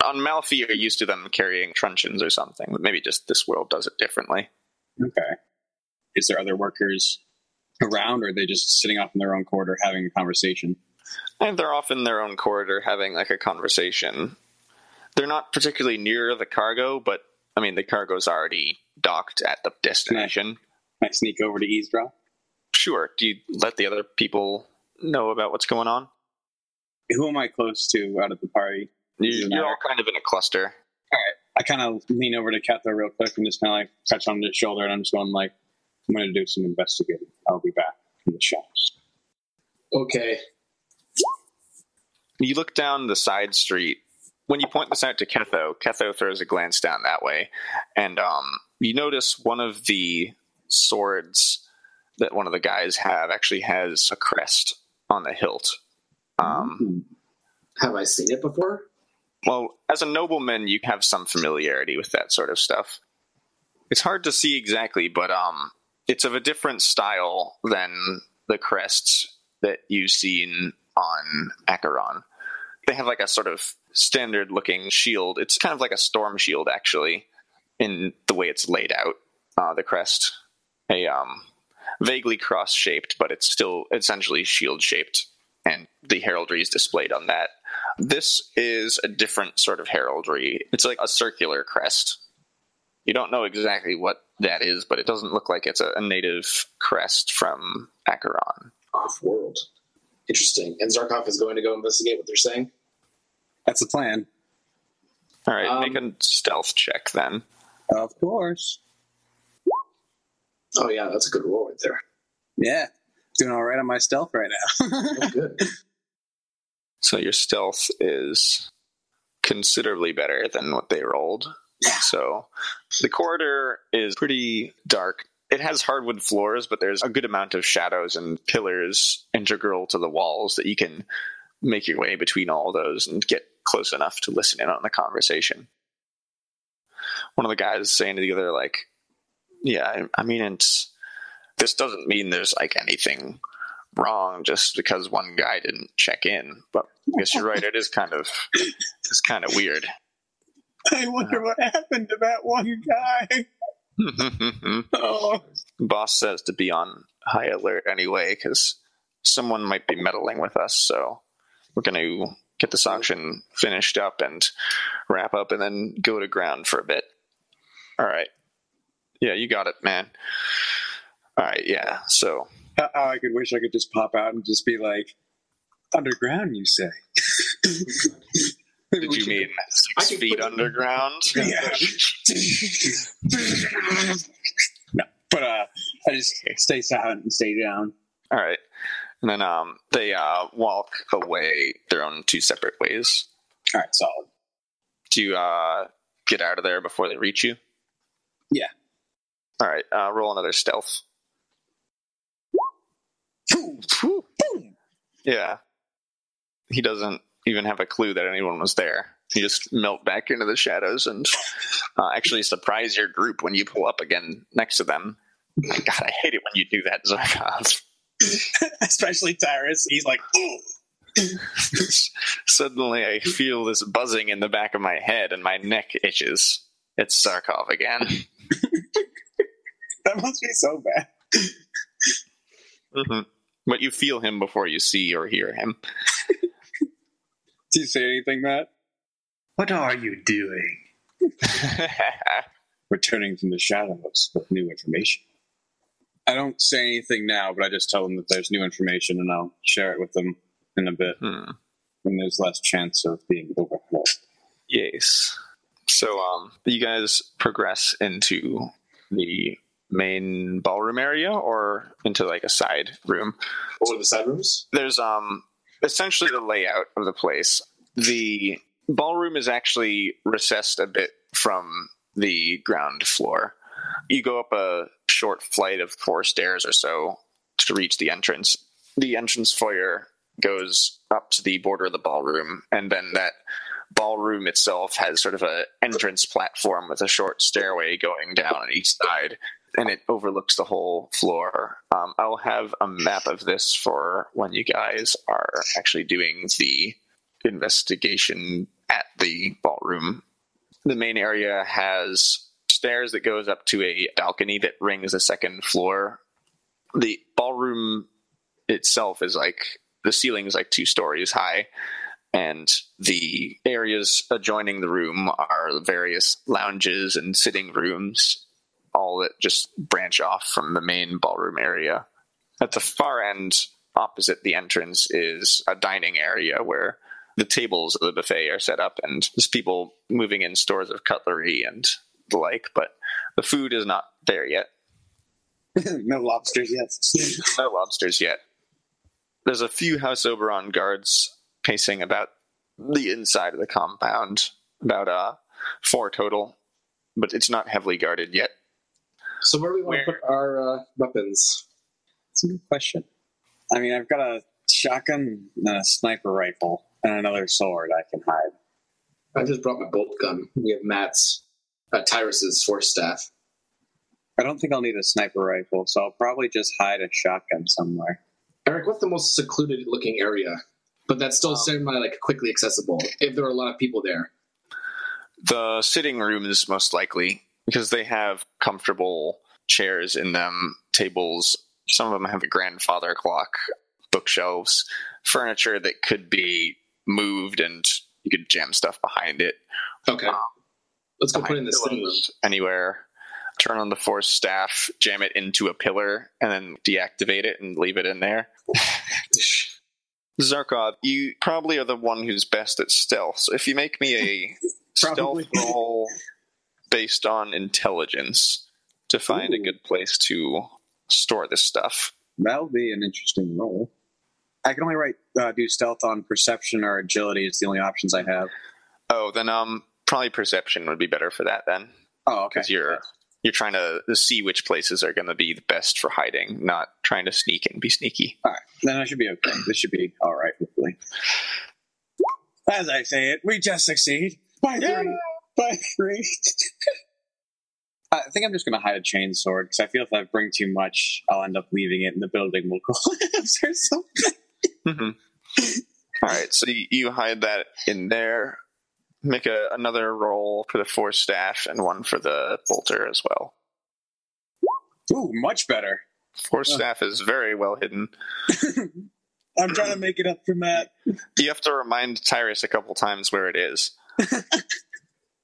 [SPEAKER 1] On Malfi, you're used to them carrying truncheons or something, but maybe just this world does it differently.
[SPEAKER 3] Okay. Is there other workers around, or are they just sitting off in their own corridor having a conversation?
[SPEAKER 1] And they're off in their own corridor having like a conversation. They're not particularly near the cargo, but I mean, the cargo's already docked at the destination.
[SPEAKER 3] I sneak over to eavesdrop.
[SPEAKER 1] Sure. Do you let the other people know about what's going on?
[SPEAKER 3] Who am I close to out of the party?
[SPEAKER 1] You, you're all kind of in a cluster.
[SPEAKER 3] I kind of lean over to Ketho real quick and just kind of like touch on his shoulder, and I'm just going like, "I'm going to do some investigating. I'll be back in the shadows."
[SPEAKER 2] Okay.
[SPEAKER 1] You look down the side street. When you point this out to Ketho, Ketho throws a glance down that way, and um, you notice one of the swords that one of the guys have actually has a crest on the hilt. Um,
[SPEAKER 2] Have I seen it before?
[SPEAKER 1] Well, as a nobleman, you have some familiarity with that sort of stuff. It's hard to see exactly, but um, it's of a different style than the crests that you've seen on Acheron. They have like a sort of standard looking shield. It's kind of like a storm shield, actually, in the way it's laid out. Uh, the crest, a um, vaguely cross shaped, but it's still essentially shield shaped, and the heraldry is displayed on that. This is a different sort of heraldry. It's like a circular crest. You don't know exactly what that is, but it doesn't look like it's a, a native crest from Acheron.
[SPEAKER 2] Off world. Interesting. And Zarkov is going to go investigate what they're saying.
[SPEAKER 3] That's the plan.
[SPEAKER 1] All right,
[SPEAKER 2] Um,
[SPEAKER 1] make a stealth check then.
[SPEAKER 3] Of course.
[SPEAKER 2] Oh yeah, that's a good roll right there.
[SPEAKER 3] Yeah, doing all right on my stealth right now.
[SPEAKER 2] That's good.
[SPEAKER 1] So your stealth is considerably better than what they rolled. So the corridor is pretty dark. It has hardwood floors, but there's a good amount of shadows and pillars integral to the walls that you can make your way between all those and get close enough to listen in on the conversation. One of the guys is saying to the other, like, yeah, I, I mean, it's this doesn't mean there's like anything wrong just because one guy didn't check in. But I guess you're right. It is kind of it's kind of weird.
[SPEAKER 3] I wonder what happened to that one guy. Oh,
[SPEAKER 1] Boss says to be on high alert anyway because someone might be meddling with us. So we're going to get this auction finished up and wrap up, and then go to ground for a bit. All right. Yeah, you got it, man. All right. Yeah. So
[SPEAKER 3] how I could wish I could just pop out and just be like, underground, you say?
[SPEAKER 1] did you mean six
[SPEAKER 2] can
[SPEAKER 1] feet underground?
[SPEAKER 3] Yeah. no, but uh, I just stay silent and stay down.
[SPEAKER 1] All right. And then um, they uh, walk away their own two separate ways.
[SPEAKER 3] All right, solid.
[SPEAKER 1] Do you uh, get out of there before they reach you?
[SPEAKER 3] Yeah.
[SPEAKER 1] All right. Uh, roll another stealth. Yeah. He doesn't even have a clue that anyone was there. You just melt back into the shadows and uh, actually surprise your group when you pull up again next to them. God, I hate it when you do that, Zarkov.
[SPEAKER 3] Especially Tyrus. He's like.
[SPEAKER 1] Suddenly, I feel this buzzing in the back of my head, and my neck itches. It's Zarkov again.
[SPEAKER 3] That must be so bad.
[SPEAKER 1] Mhm. But you feel him before you see or hear him.
[SPEAKER 3] Do you say anything, Matt?
[SPEAKER 4] What are you doing?
[SPEAKER 3] Returning from the shadows with new information. I don't say anything now, but I just tell them that there's new information and I'll share it with them in a bit
[SPEAKER 1] Hmm.
[SPEAKER 3] when there's less chance of being overlooked.
[SPEAKER 1] Yes. So, um, you guys progress into the main ballroom area or into like a side room.
[SPEAKER 2] What were the side rooms?
[SPEAKER 1] There's um essentially the layout of the place. The ballroom is actually recessed a bit from the ground floor. You go up a short flight of four stairs or so to reach the entrance. The entrance foyer goes up to the border of the ballroom, and then that ballroom itself has sort of a entrance platform with a short stairway going down on each side and it overlooks the whole floor. Um, I'll have a map of this for when you guys are actually doing the investigation at the ballroom. The main area has stairs that goes up to a balcony that rings the second floor. The ballroom itself is like the ceiling is like two stories high, and the areas adjoining the room are various lounges and sitting rooms, all that just branch off from the main ballroom area. At the far end, opposite the entrance, is a dining area where the tables of the buffet are set up, and there's people moving in stores of cutlery and the like, but the food is not there yet.
[SPEAKER 3] no lobsters yet.
[SPEAKER 1] No lobsters yet. There's a few House Oberon guards pacing about the inside of the compound, about uh, four total, but it's not heavily guarded yet.
[SPEAKER 2] So where do we want to put our uh, weapons?
[SPEAKER 3] That's a good question. I mean, I've got a shotgun and a sniper rifle and another sword I can hide.
[SPEAKER 2] I just brought my bolt gun. We have Matt's, uh, Tyrus's force staff.
[SPEAKER 3] I don't think I'll need a sniper rifle, so I'll probably just hide a shotgun somewhere.
[SPEAKER 2] Eric, what's the most secluded looking area? But that's still
[SPEAKER 1] Um,
[SPEAKER 2] semi like quickly accessible if there are a lot of people there.
[SPEAKER 1] The sitting room is most likely, because they have comfortable chairs in them, tables. Some of them have a grandfather clock, bookshelves, furniture that could be moved and you could jam stuff behind it.
[SPEAKER 2] Okay.
[SPEAKER 1] Um,
[SPEAKER 2] Let's go put in the
[SPEAKER 1] pillows, anywhere. Turn on the force staff, jam it into a pillar, and then deactivate it and leave it in there. Zarkov, you probably are the one who's best at stealth. So if you make me a stealth roll based on intelligence to find a good place to store this stuff.
[SPEAKER 3] That'll be an interesting role. I can only write uh, do stealth on perception or agility. It's the only options I have.
[SPEAKER 1] Oh, then um, probably perception would be better for that then,
[SPEAKER 3] Oh, okay.
[SPEAKER 1] because you're you're trying to see which places are going to be the best for hiding, not trying to sneak and be sneaky.
[SPEAKER 3] All right, then I should be okay. This should be all right, hopefully. As I say it, we just succeed by three. By three. I think I'm just going to hide a chain sword because I feel if I bring too much, I'll end up leaving it in the building. Will collapse or something.
[SPEAKER 1] Mhm. All right, so you, you hide that in there. Make a, another roll for the force staff and one for the bolter as well.
[SPEAKER 3] Ooh, much better.
[SPEAKER 1] Force staff is very well hidden.
[SPEAKER 3] I'm trying to make it up for Matt.
[SPEAKER 1] You have to remind Tyrus a couple times where it is.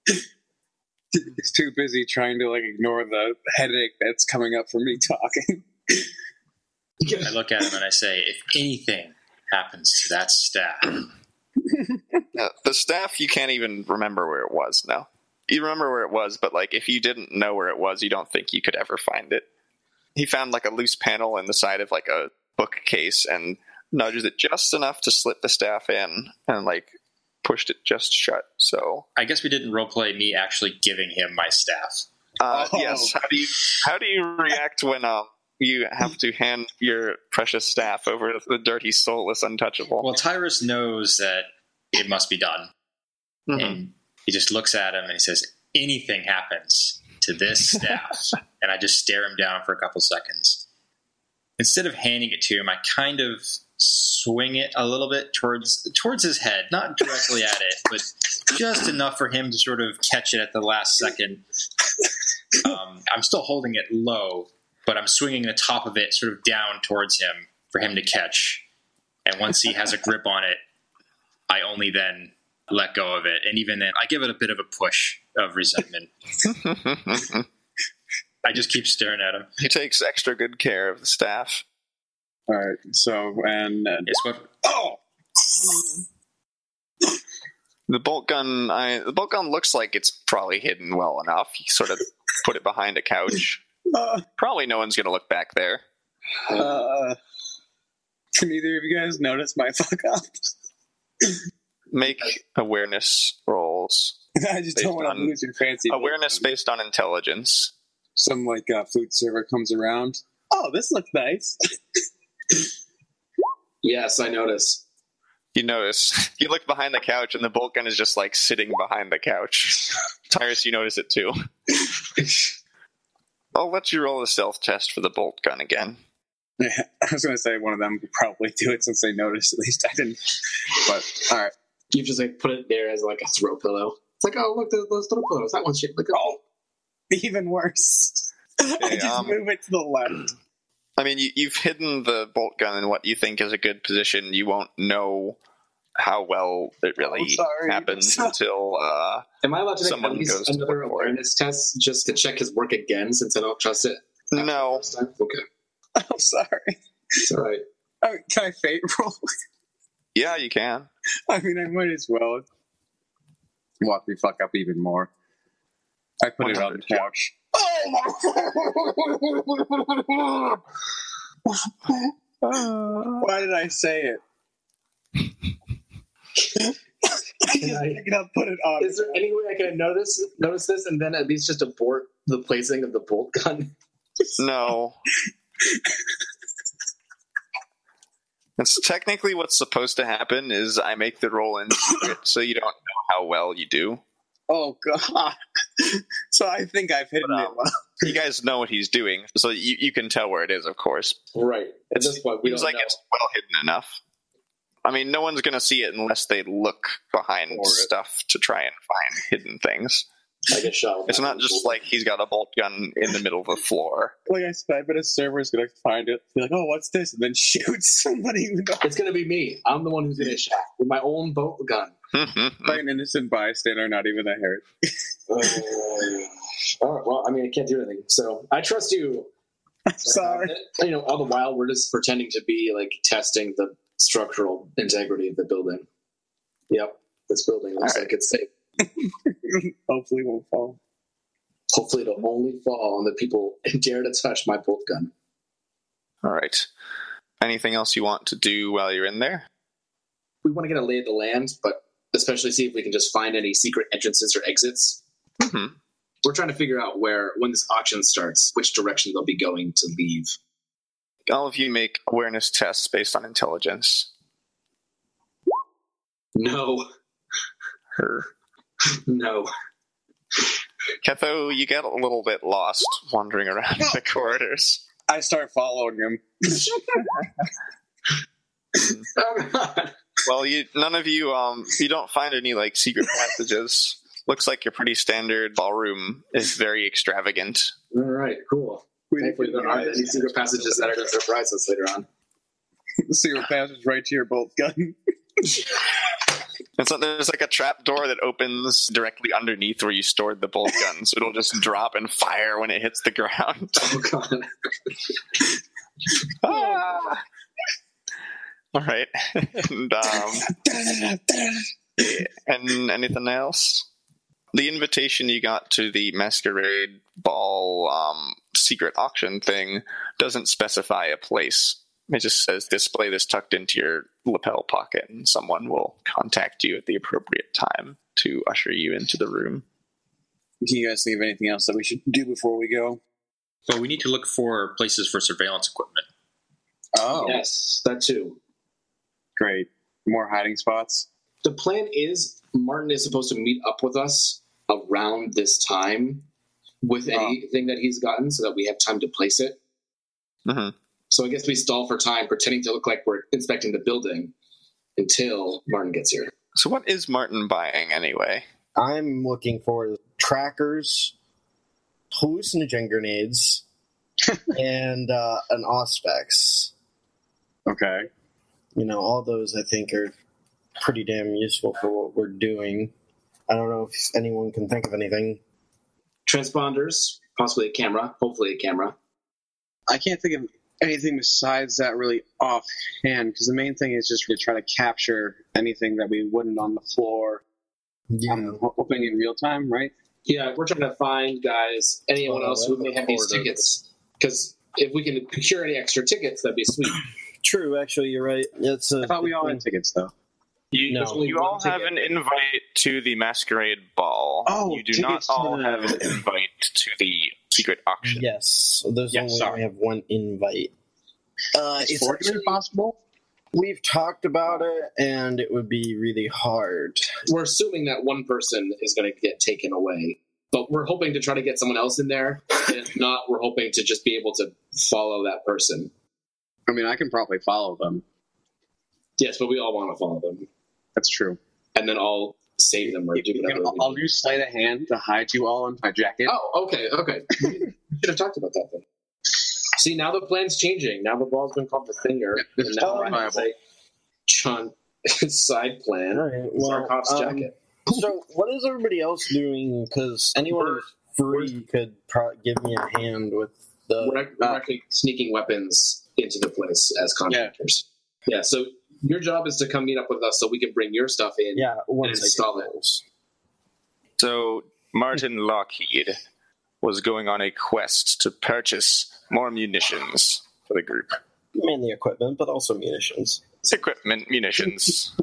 [SPEAKER 3] He's too busy trying to like ignore the headache that's coming up from me talking.
[SPEAKER 4] I look at him and I say, if anything happens to that staff,
[SPEAKER 1] the staff, you can't even remember where it was now. You remember where it was, but like if you didn't know where it was, you don't think you could ever find it. He found like a loose panel in the side of like a bookcase and nudges it just enough to slip the staff in and like pushed it just shut. So
[SPEAKER 4] I guess we didn't roleplay me actually giving him my staff.
[SPEAKER 1] Uh,
[SPEAKER 3] Oh.
[SPEAKER 1] Yes. How do you how do you react when um you have to hand your precious staff over to the dirty, soulless, untouchable?
[SPEAKER 4] Well, Tyrus knows that it must be done.
[SPEAKER 1] Mhm.
[SPEAKER 4] And he just looks at him and he says, anything happens to this staff. and I just stare him down for a couple seconds. Instead of handing it to him, I kind of swing it a little bit towards towards his head, not directly at it, but just enough for him to sort of catch it at the last second. Um, I'm still holding it low, but I'm swinging the top of it sort of down towards him for him to catch. And once he has a grip on it, I only then let go of it. And even then, I give it a bit of a push of resentment. I just keep staring at him.
[SPEAKER 1] he takes extra good care of the staff.
[SPEAKER 3] All right. So and uh,
[SPEAKER 4] It's what
[SPEAKER 3] oh,
[SPEAKER 1] The bolt gun, I, the bolt gun looks like it's probably hidden well enough. You sort of put it behind a couch.
[SPEAKER 3] uh,
[SPEAKER 1] Probably no one's going to look back there.
[SPEAKER 3] uh, can either of you guys notice my fuck up?
[SPEAKER 1] Make awareness rolls.
[SPEAKER 3] I just don't want to lose your fancy.
[SPEAKER 1] Awareness based on intelligence.
[SPEAKER 3] Some like uh, food server comes around. Oh, this looks nice.
[SPEAKER 2] Yes, I notice.
[SPEAKER 1] You notice. You look behind the couch, and the bolt gun is just like sitting behind the couch. Tyrus, you notice it too. I'll let you roll a stealth test for the bolt gun again.
[SPEAKER 3] Yeah, I was gonna say one of them could probably do it since they noticed. At least I didn't. But all right.
[SPEAKER 2] You just like put it there as like a throw pillow. It's like, oh look, there's those throw pillows. That one's shit. Look, oh,
[SPEAKER 3] Even worse. I just
[SPEAKER 1] um,
[SPEAKER 3] move it to the left.
[SPEAKER 1] I mean, you, you've hidden the bolt gun in what you think is a good position. You won't know how well it really
[SPEAKER 3] I'm
[SPEAKER 1] happens until uh,
[SPEAKER 2] Am I allowed to make
[SPEAKER 1] Someone
[SPEAKER 2] at
[SPEAKER 1] goes
[SPEAKER 2] another
[SPEAKER 1] report.
[SPEAKER 2] awareness test just to check his work again since I don't trust it?
[SPEAKER 1] no.
[SPEAKER 2] Okay.
[SPEAKER 3] I'm sorry.
[SPEAKER 2] It's all right.
[SPEAKER 3] I can I fate roll?
[SPEAKER 1] Yeah, you can.
[SPEAKER 3] I mean, I might as well. Watch me fuck up even more. I put it on the couch. Why did I say it?
[SPEAKER 2] Can I-
[SPEAKER 3] Pick it up, put it on.
[SPEAKER 2] Is there any way I can notice notice this and then at least just abort the placing of the bolt gun?
[SPEAKER 1] No. That's technically what's supposed to happen is I make the roll in secret so you don't know how well you do.
[SPEAKER 3] Oh god! so I think I've hidden
[SPEAKER 1] But,
[SPEAKER 3] it
[SPEAKER 1] um,
[SPEAKER 3] well.
[SPEAKER 1] You guys know what he's doing, so you, you can tell where it is, of course.
[SPEAKER 2] Right. At
[SPEAKER 1] It's-
[SPEAKER 2] this point, we
[SPEAKER 1] Seems
[SPEAKER 2] don't
[SPEAKER 1] like
[SPEAKER 2] know.
[SPEAKER 1] it's well hidden enough. I mean, no one's going to see it unless they look behind
[SPEAKER 3] For it.
[SPEAKER 1] stuff to try and find hidden things.
[SPEAKER 2] I get shot. with
[SPEAKER 1] It's not just
[SPEAKER 2] bolt.
[SPEAKER 1] like he's got a bolt gun in the middle of the floor.
[SPEAKER 3] Like I said, I bet a server is gonna find it. Be like, "Oh, what's this?" and then shoot somebody
[SPEAKER 2] it's gonna be me. I'm the one who's gonna shot with my own bolt gun.
[SPEAKER 3] by an innocent bystander, not even a hair.
[SPEAKER 2] Uh, all right. Well, I mean, I can't do anything. So I trust you.
[SPEAKER 3] I'm sorry.
[SPEAKER 2] You know, all the while we're just pretending to be like testing the structural integrity of the building. Yep, this building looks
[SPEAKER 1] All right.
[SPEAKER 2] like it's safe.
[SPEAKER 3] Hopefully, it won't fall.
[SPEAKER 2] Hopefully, it'll only fall on the people who dare to touch my bolt gun.
[SPEAKER 1] All right. Anything else you want to do while you're in there?
[SPEAKER 2] We want to get a lay of the land, but especially see if we can just find any secret entrances or exits.
[SPEAKER 1] Mhm.
[SPEAKER 2] We're trying to figure out where, when this auction starts, which direction they'll be going to leave.
[SPEAKER 1] All of you make awareness tests based on intelligence.
[SPEAKER 2] No,
[SPEAKER 1] Her.
[SPEAKER 2] no.
[SPEAKER 1] Ketho, you get a little bit lost wandering around the corridors.
[SPEAKER 3] I start following him.
[SPEAKER 2] Oh, God.
[SPEAKER 1] Well, you none of you um you don't find any like secret passages. Looks like your pretty standard ballroom is very extravagant.
[SPEAKER 2] All right, cool. Thankfully, there aren't any secret passages that are going to surprise us later on.
[SPEAKER 3] Secret passage right to your bolt gun.
[SPEAKER 1] And so there's like a trap door that opens directly underneath where you stored the bolt gun, so it'll just drop and fire when it hits the ground.
[SPEAKER 2] Oh God!
[SPEAKER 1] Ah! All right, and um, and anything else? The invitation you got to the masquerade ball um, secret auction thing doesn't specify a place. It just says display this tucked into your lapel pocket, and someone will contact you at the appropriate time to usher you into the room.
[SPEAKER 3] Can you guys think of anything else that we should do before we go?
[SPEAKER 4] Well, we need to look for places for surveillance equipment.
[SPEAKER 3] Oh,
[SPEAKER 2] Yes, that too.
[SPEAKER 3] great. More hiding spots.
[SPEAKER 2] The plan is Martin is supposed to meet up with us around this time with
[SPEAKER 3] Oh.
[SPEAKER 2] anything that he's gotten, so that we have time to place it.
[SPEAKER 1] Mhm.
[SPEAKER 2] So I guess we stall for time, pretending to look like we're inspecting the building until Martin gets here.
[SPEAKER 1] So, what is Martin buying anyway?
[SPEAKER 5] I'm looking for trackers, hallucinogen grenades, and uh, an Auspex.
[SPEAKER 3] Okay.
[SPEAKER 5] You know, all those I think are pretty damn useful for what we're doing. I don't know if anyone can think of anything.
[SPEAKER 2] Transponders, possibly a camera, hopefully a camera.
[SPEAKER 3] I can't think of anything besides that really offhand because the main thing is just to try to capture anything that we wouldn't on the floor.
[SPEAKER 5] Yeah.
[SPEAKER 3] Um, I'm hoping in real time, right?
[SPEAKER 2] Yeah, we're trying to find guys, anyone
[SPEAKER 5] Oh,
[SPEAKER 2] else who may have these tickets. Because if we can procure any extra tickets, that'd be sweet.
[SPEAKER 5] True, actually, you're right. It's a
[SPEAKER 3] I thought we all had tickets though.
[SPEAKER 1] You,
[SPEAKER 5] No.
[SPEAKER 1] you
[SPEAKER 2] one
[SPEAKER 1] all have an invite to the masquerade ball.
[SPEAKER 3] Oh,
[SPEAKER 1] you do not all
[SPEAKER 3] the-
[SPEAKER 1] have an invite to the secret auction.
[SPEAKER 5] Yes, there's
[SPEAKER 3] Yeah,
[SPEAKER 5] only
[SPEAKER 3] sorry.
[SPEAKER 5] I have one invite. Uh,
[SPEAKER 3] Is
[SPEAKER 5] it's
[SPEAKER 3] forgery
[SPEAKER 5] actually-
[SPEAKER 3] possible?
[SPEAKER 5] we've talked about it, and it would be really hard.
[SPEAKER 2] We're assuming that one person is going to get taken away, but we're hoping to try to get someone else in there. If not, we're hoping to just be able to follow that person.
[SPEAKER 3] I mean, I can probably follow them.
[SPEAKER 2] Yes, but we all want to follow them,
[SPEAKER 3] That's true.
[SPEAKER 2] and then I'll save them or do whatever.
[SPEAKER 3] I'll,
[SPEAKER 2] we
[SPEAKER 3] I'll
[SPEAKER 2] need.
[SPEAKER 3] do sleight of hand to hide you all in my jacket.
[SPEAKER 2] Oh, okay, okay. we should have talked about that then. See, now the plan's changing. Now the ball's been called the finger,
[SPEAKER 3] It's
[SPEAKER 2] and now I have to
[SPEAKER 3] viable.
[SPEAKER 2] say, John, side plan.
[SPEAKER 5] All right. Well,
[SPEAKER 2] Zarkov's
[SPEAKER 5] um,
[SPEAKER 2] jacket.
[SPEAKER 5] so what is everybody else doing? Because anyone who's free could pro- give me a hand with the.
[SPEAKER 2] We're, we're actually sneaking weapons into the place as contractors. Yeah. So your job is to come meet up with us so we can bring your stuff in.
[SPEAKER 5] yeah, once I
[SPEAKER 2] install it.
[SPEAKER 1] So Martin Lockheed was going on a quest to purchase more munitions for the group.
[SPEAKER 5] Mainly equipment, but also munitions.
[SPEAKER 1] Equipment, munitions.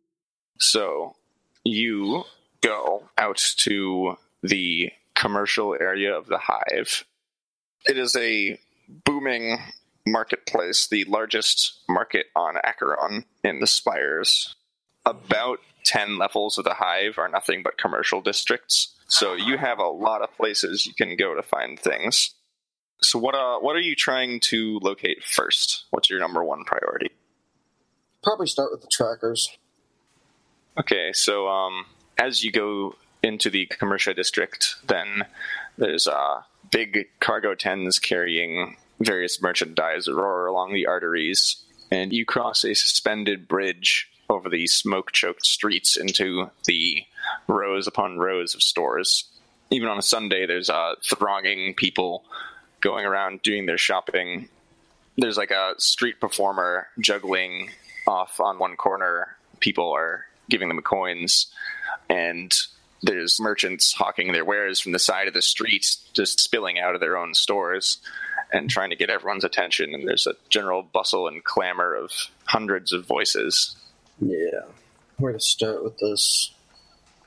[SPEAKER 1] so you go out to the commercial area of the hive. It is a booming marketplace, the largest market on Acheron in the Spires. About 10 levels of the hive are nothing but commercial districts. So you have a lot of places you can go to find things. So what uh what are you trying to locate first? What's your number one priority?
[SPEAKER 5] Probably start with the trackers.
[SPEAKER 1] Okay, so um, as you go into the commercial district, then there's uh, big cargo tens carrying various merchandise roar along the arteries, and you cross a suspended bridge over the smoke choked streets into the rows upon rows of stores. Even on a Sunday, there's uh, thronging people going around doing their shopping. There's like a street performer juggling off on one corner. People are giving them coins, and there's merchants hawking their wares from the side of the street, just spilling out of their own stores and trying to get everyone's attention. And there's a general bustle and clamor of hundreds of voices.
[SPEAKER 5] Yeah. Where to start with this?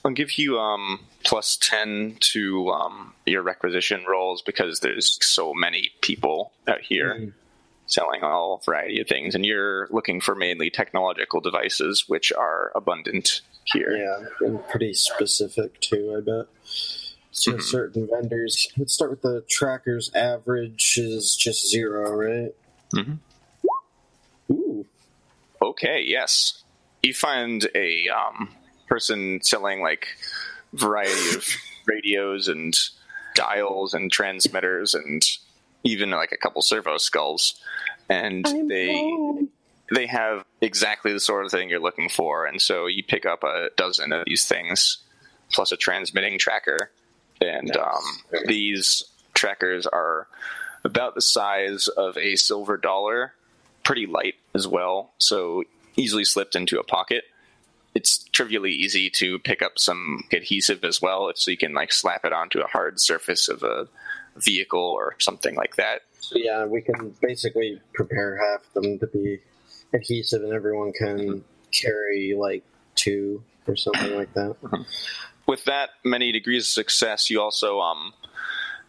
[SPEAKER 1] I'll give you um, plus 10 to um, your requisition rolls because there's so many people out here
[SPEAKER 5] Mhm.
[SPEAKER 1] selling all variety of things, and you're looking for mainly technological devices, which are abundant here.
[SPEAKER 5] Yeah, and pretty specific too, I bet. To
[SPEAKER 1] Mhm.
[SPEAKER 5] certain vendors. Let's start with the trackers. Average is just zero, right?
[SPEAKER 1] Mhm.
[SPEAKER 5] Ooh.
[SPEAKER 1] Okay, yes. You find a um, person selling like variety of radios and dials and transmitters and even like a couple servo skulls, and they they have exactly the sort of thing you're looking for, and so you pick up a dozen of these things plus a transmitting tracker, and um, these trackers are about the size of a silver dollar, pretty light as well, so easily slipped into a pocket. It's trivially easy to pick up some adhesive as well, so you can like slap it onto a hard surface of a vehicle or something like that.
[SPEAKER 5] So yeah, we can basically prepare half of them to be adhesive, and everyone can carry like two or something like that.
[SPEAKER 1] with that many degrees of success, you also um,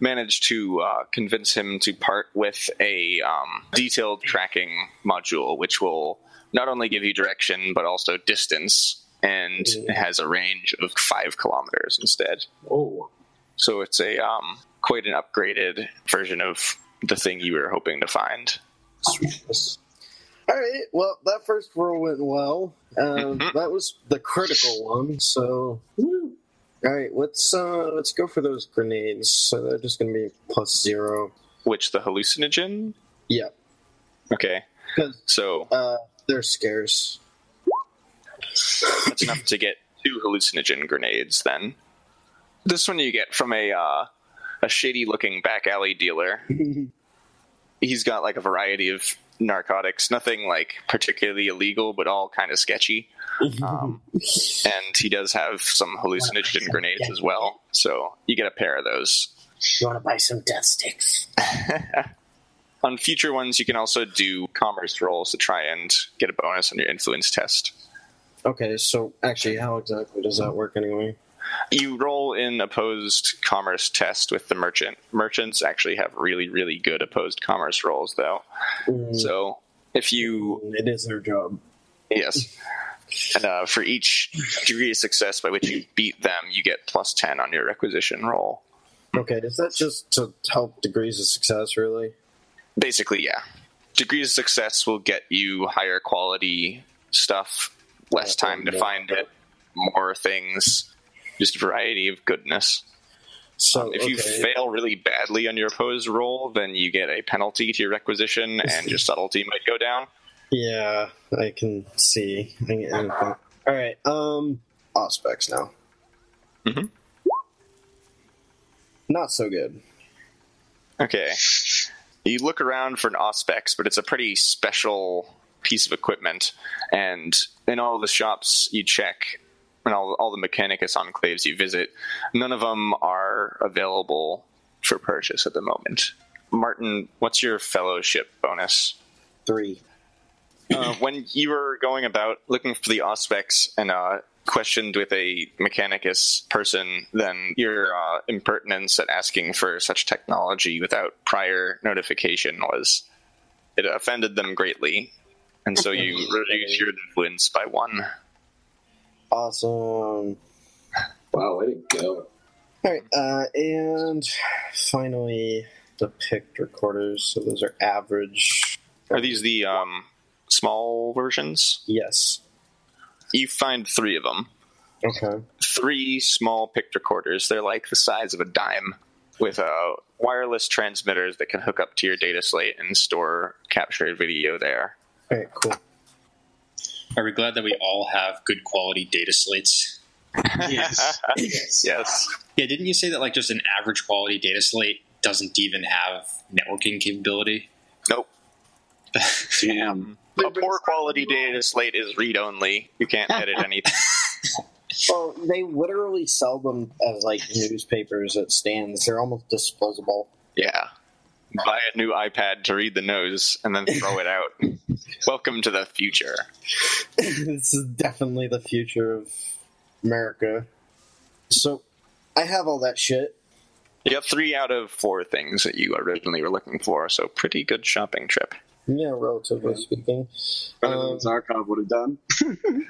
[SPEAKER 1] managed to uh, convince him to part with a um, detailed tracking module, which will not only give you direction but also distance, and it has a range of five kilometers instead.
[SPEAKER 2] Oh,
[SPEAKER 1] So it's a um, quite an upgraded version of the thing you were hoping to find.
[SPEAKER 5] Sweetness. All right. Well, that first roll went well. Um,
[SPEAKER 1] Mhm.
[SPEAKER 5] That was the critical one. So, all right. Let's uh, let's go for those grenades. So they're just going to be plus zero.
[SPEAKER 1] Which the hallucinogen?
[SPEAKER 5] Yeah,
[SPEAKER 1] Okay, so
[SPEAKER 5] uh, they're scarce.
[SPEAKER 1] That's enough to get two hallucinogen grenades. Then this one you get from a uh, a shady looking back alley dealer. He's got like a variety of narcotics, nothing like particularly illegal, but all kind of sketchy. Um, and he does have some hallucinogen grenades as well. So you get a pair of those.
[SPEAKER 5] you want to buy some death sticks?
[SPEAKER 1] On future ones, you can also do commerce rolls to try and get a bonus on your influence test.
[SPEAKER 5] Okay. So actually, how exactly does that work anyway?
[SPEAKER 1] You roll in opposed commerce test with the merchant. Merchants actually have really, really good opposed commerce rolls, though.
[SPEAKER 5] Mm,
[SPEAKER 1] So if you,
[SPEAKER 5] it is their job.
[SPEAKER 1] yes, and uh, for each degree of success by which you beat them, you get plus 10 on your requisition roll.
[SPEAKER 5] Okay. Is that just to help degrees of success? Really?
[SPEAKER 1] Basically, yeah. Degrees of success will get you higher quality stuff, less
[SPEAKER 5] Yeah,
[SPEAKER 1] time to find it, more things, just variety of goodness.
[SPEAKER 5] So
[SPEAKER 1] Um, if you fail really badly on your opposed roll, then you get a penalty to your requisition, and your subtlety might go down.
[SPEAKER 5] Yeah, I can see. I can- All right. Um, Auspex now.
[SPEAKER 1] Mm-hmm.
[SPEAKER 5] Not so good.
[SPEAKER 1] Okay. You look around for an Auspex, but it's a pretty special piece of equipment. And in all the shops you check, and all, all the Mechanicus enclaves you visit, none of them are available for purchase at the moment. Martin, what's your fellowship bonus?
[SPEAKER 5] Three.
[SPEAKER 1] Uh, when you were going about looking for the Auspex and uh, questioned with a Mechanicus person, then your uh, impertinence at asking for such technology without prior notification was it offended them greatly, and so you reduced your influence by one.
[SPEAKER 5] Awesome.
[SPEAKER 2] Wow, way to go.
[SPEAKER 5] All right, uh, and finally the pict recorders. So those are average.
[SPEAKER 1] Are these the um, small versions?
[SPEAKER 5] Yes.
[SPEAKER 1] You find three of them.
[SPEAKER 5] Okay.
[SPEAKER 1] three small pict recorders. They're like the size of a dime with uh, wireless transmitters that can hook up to your data slate and store captured video there.
[SPEAKER 5] All right. Cool.
[SPEAKER 4] Are we glad that we all have good quality data slates?
[SPEAKER 3] Yes.
[SPEAKER 2] Yes.
[SPEAKER 1] yes.
[SPEAKER 4] Yeah, didn't you say that like just an average quality data slate doesn't even have networking capability?
[SPEAKER 1] Nope.
[SPEAKER 3] Damn.
[SPEAKER 1] A poor quality data slate is read only. You can't edit anything.
[SPEAKER 5] Well, they literally sell them as like newspapers at stands. They're almost disposable.
[SPEAKER 1] yeah. Buy a new iPad to read the nose and then throw it out. Welcome to the future.
[SPEAKER 5] this is definitely the future of America. So, I have all that shit.
[SPEAKER 1] You got three out of four things that you originally were looking for, so pretty good shopping trip.
[SPEAKER 5] Yeah, relatively speaking.
[SPEAKER 3] Better
[SPEAKER 5] Um,
[SPEAKER 3] Zarkov would have done.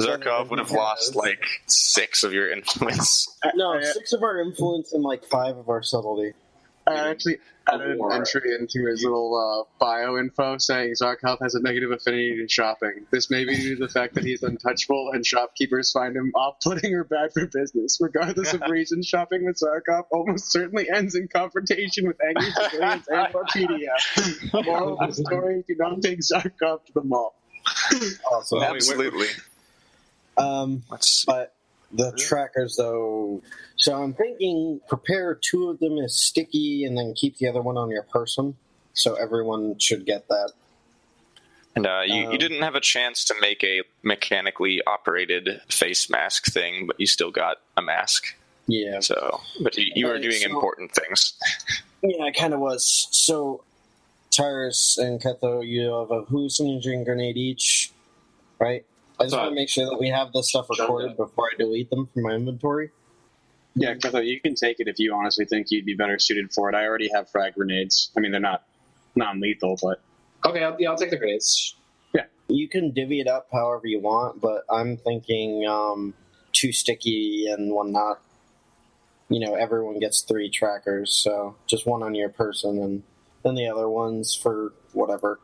[SPEAKER 1] Zarkov would have lost like six of your influence.
[SPEAKER 5] no, six of our influence and like five of our subtlety.
[SPEAKER 3] I actually added an entry into his little uh, bio info saying Zarkov has a negative affinity to shopping. This may be due to the fact that he's untouchable and shopkeepers find him off-putting or bad for business. Regardless of reason, shopping with Zarkov almost certainly ends in confrontation with angry civilians and or Moral of the story, do not take Zarkov to the mall.
[SPEAKER 5] Awesome.
[SPEAKER 1] Absolutely.
[SPEAKER 5] Um,
[SPEAKER 1] Let's
[SPEAKER 5] but the trackers, though. So I'm thinking prepare two of them as sticky and then keep the other one on your person. So everyone should get that.
[SPEAKER 1] And uh, you,
[SPEAKER 5] Um,
[SPEAKER 1] you didn't have a chance to make a mechanically operated face mask thing, but you still got a mask.
[SPEAKER 5] Yeah.
[SPEAKER 1] So, but you, you were doing
[SPEAKER 5] so-
[SPEAKER 1] important things.
[SPEAKER 5] Yeah, I kind of was. So, Tyrus and Ketho, you have a hallucinogen grenade each, right? I just want to make sure that we have this stuff recorded before I delete them from my inventory.
[SPEAKER 3] Yeah, Ketho, you can take it if you honestly think you'd be better suited for it. I already have frag grenades. I mean, they're not non-lethal, but
[SPEAKER 2] Okay, I'll, yeah, I'll take the grenades.
[SPEAKER 5] Yeah, you can divvy it up however you want, but I'm thinking um, two sticky and one not. You know, everyone gets three trackers, so just one on your person and then the other ones for whatever.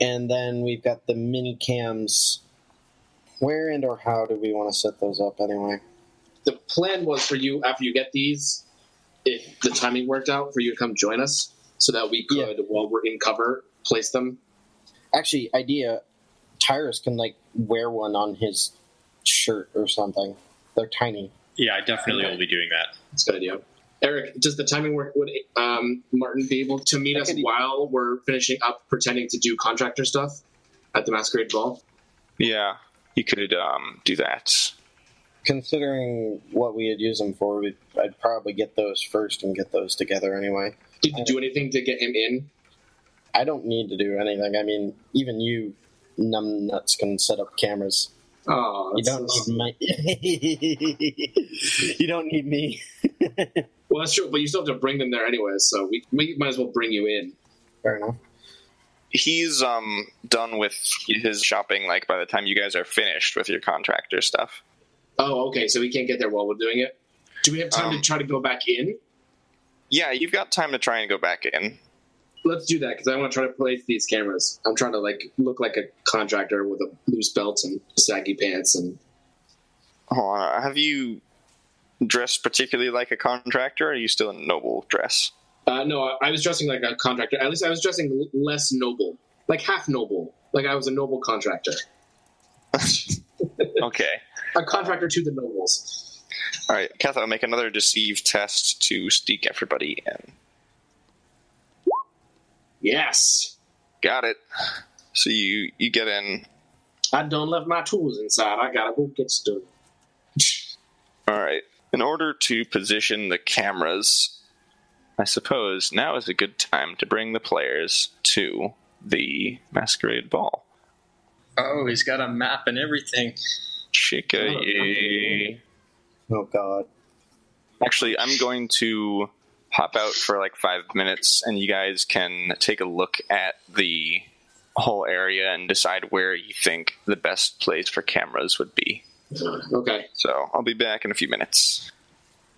[SPEAKER 5] And then we've got the mini cams. Where and or how do we want to set those up anyway?
[SPEAKER 2] The plan was for you after you get these, if the timing worked out, for you to come join us so that we could,
[SPEAKER 5] Yeah.
[SPEAKER 2] while we're in cover, place them.
[SPEAKER 5] Actually, idea Tyrus can like wear one on his shirt or something. They're tiny.
[SPEAKER 4] Yeah, I definitely will be doing that.
[SPEAKER 2] That's a good idea. Eric, does the timing work? Would um, Martin be able to meet
[SPEAKER 5] I
[SPEAKER 2] us while we're finishing up pretending to do contractor stuff at the masquerade ball?
[SPEAKER 1] Yeah, you could um, do that.
[SPEAKER 5] Considering what we had used them for, we'd, I'd probably get those first and get those together anyway.
[SPEAKER 2] Did you do anything to get him in?
[SPEAKER 5] I don't need to do anything. I mean, even you numbnuts can set up cameras.
[SPEAKER 2] Oh,
[SPEAKER 5] You don't need my. you don't need me.
[SPEAKER 2] Well, that's true, but you still have to bring them there anyway, so we, we might as well bring you in.
[SPEAKER 5] Fair enough.
[SPEAKER 1] He's um, done with his shopping. Like by the time you guys are finished with your contractor stuff.
[SPEAKER 2] Oh, okay, so we can't get there while we're doing it. Do we have time
[SPEAKER 1] Um,
[SPEAKER 2] to try to go back in?
[SPEAKER 1] Yeah, you've got time to try and go back in.
[SPEAKER 2] Let's do that because I want to try to place these cameras. I'm trying to like look like a contractor with a loose belt and saggy pants and
[SPEAKER 1] on, have you dressed particularly like a contractor? Or are you still in noble dress?
[SPEAKER 2] Uh, no, I, I was dressing like a contractor. At least I was dressing l- less noble, like half noble. like I was a noble contractor,
[SPEAKER 1] Okay.
[SPEAKER 2] a contractor to the nobles.
[SPEAKER 1] All right, Kath, I'll make another deceive test to sneak everybody in.
[SPEAKER 2] Yes,
[SPEAKER 1] Got it. So you you get in.
[SPEAKER 2] I done left my tools inside. I gotta go get stuff.
[SPEAKER 1] All right. In order to position the cameras, I suppose now is a good time to bring the players to the masquerade ball.
[SPEAKER 4] Oh, he's got a map and everything.
[SPEAKER 1] Chica.
[SPEAKER 5] Oh, oh God.
[SPEAKER 1] Actually, I'm going to hop out for like five minutes, and you guys can take a look at the whole area and decide where you think the best place for cameras would be.
[SPEAKER 2] Okay.
[SPEAKER 1] So I'll be back in a few minutes.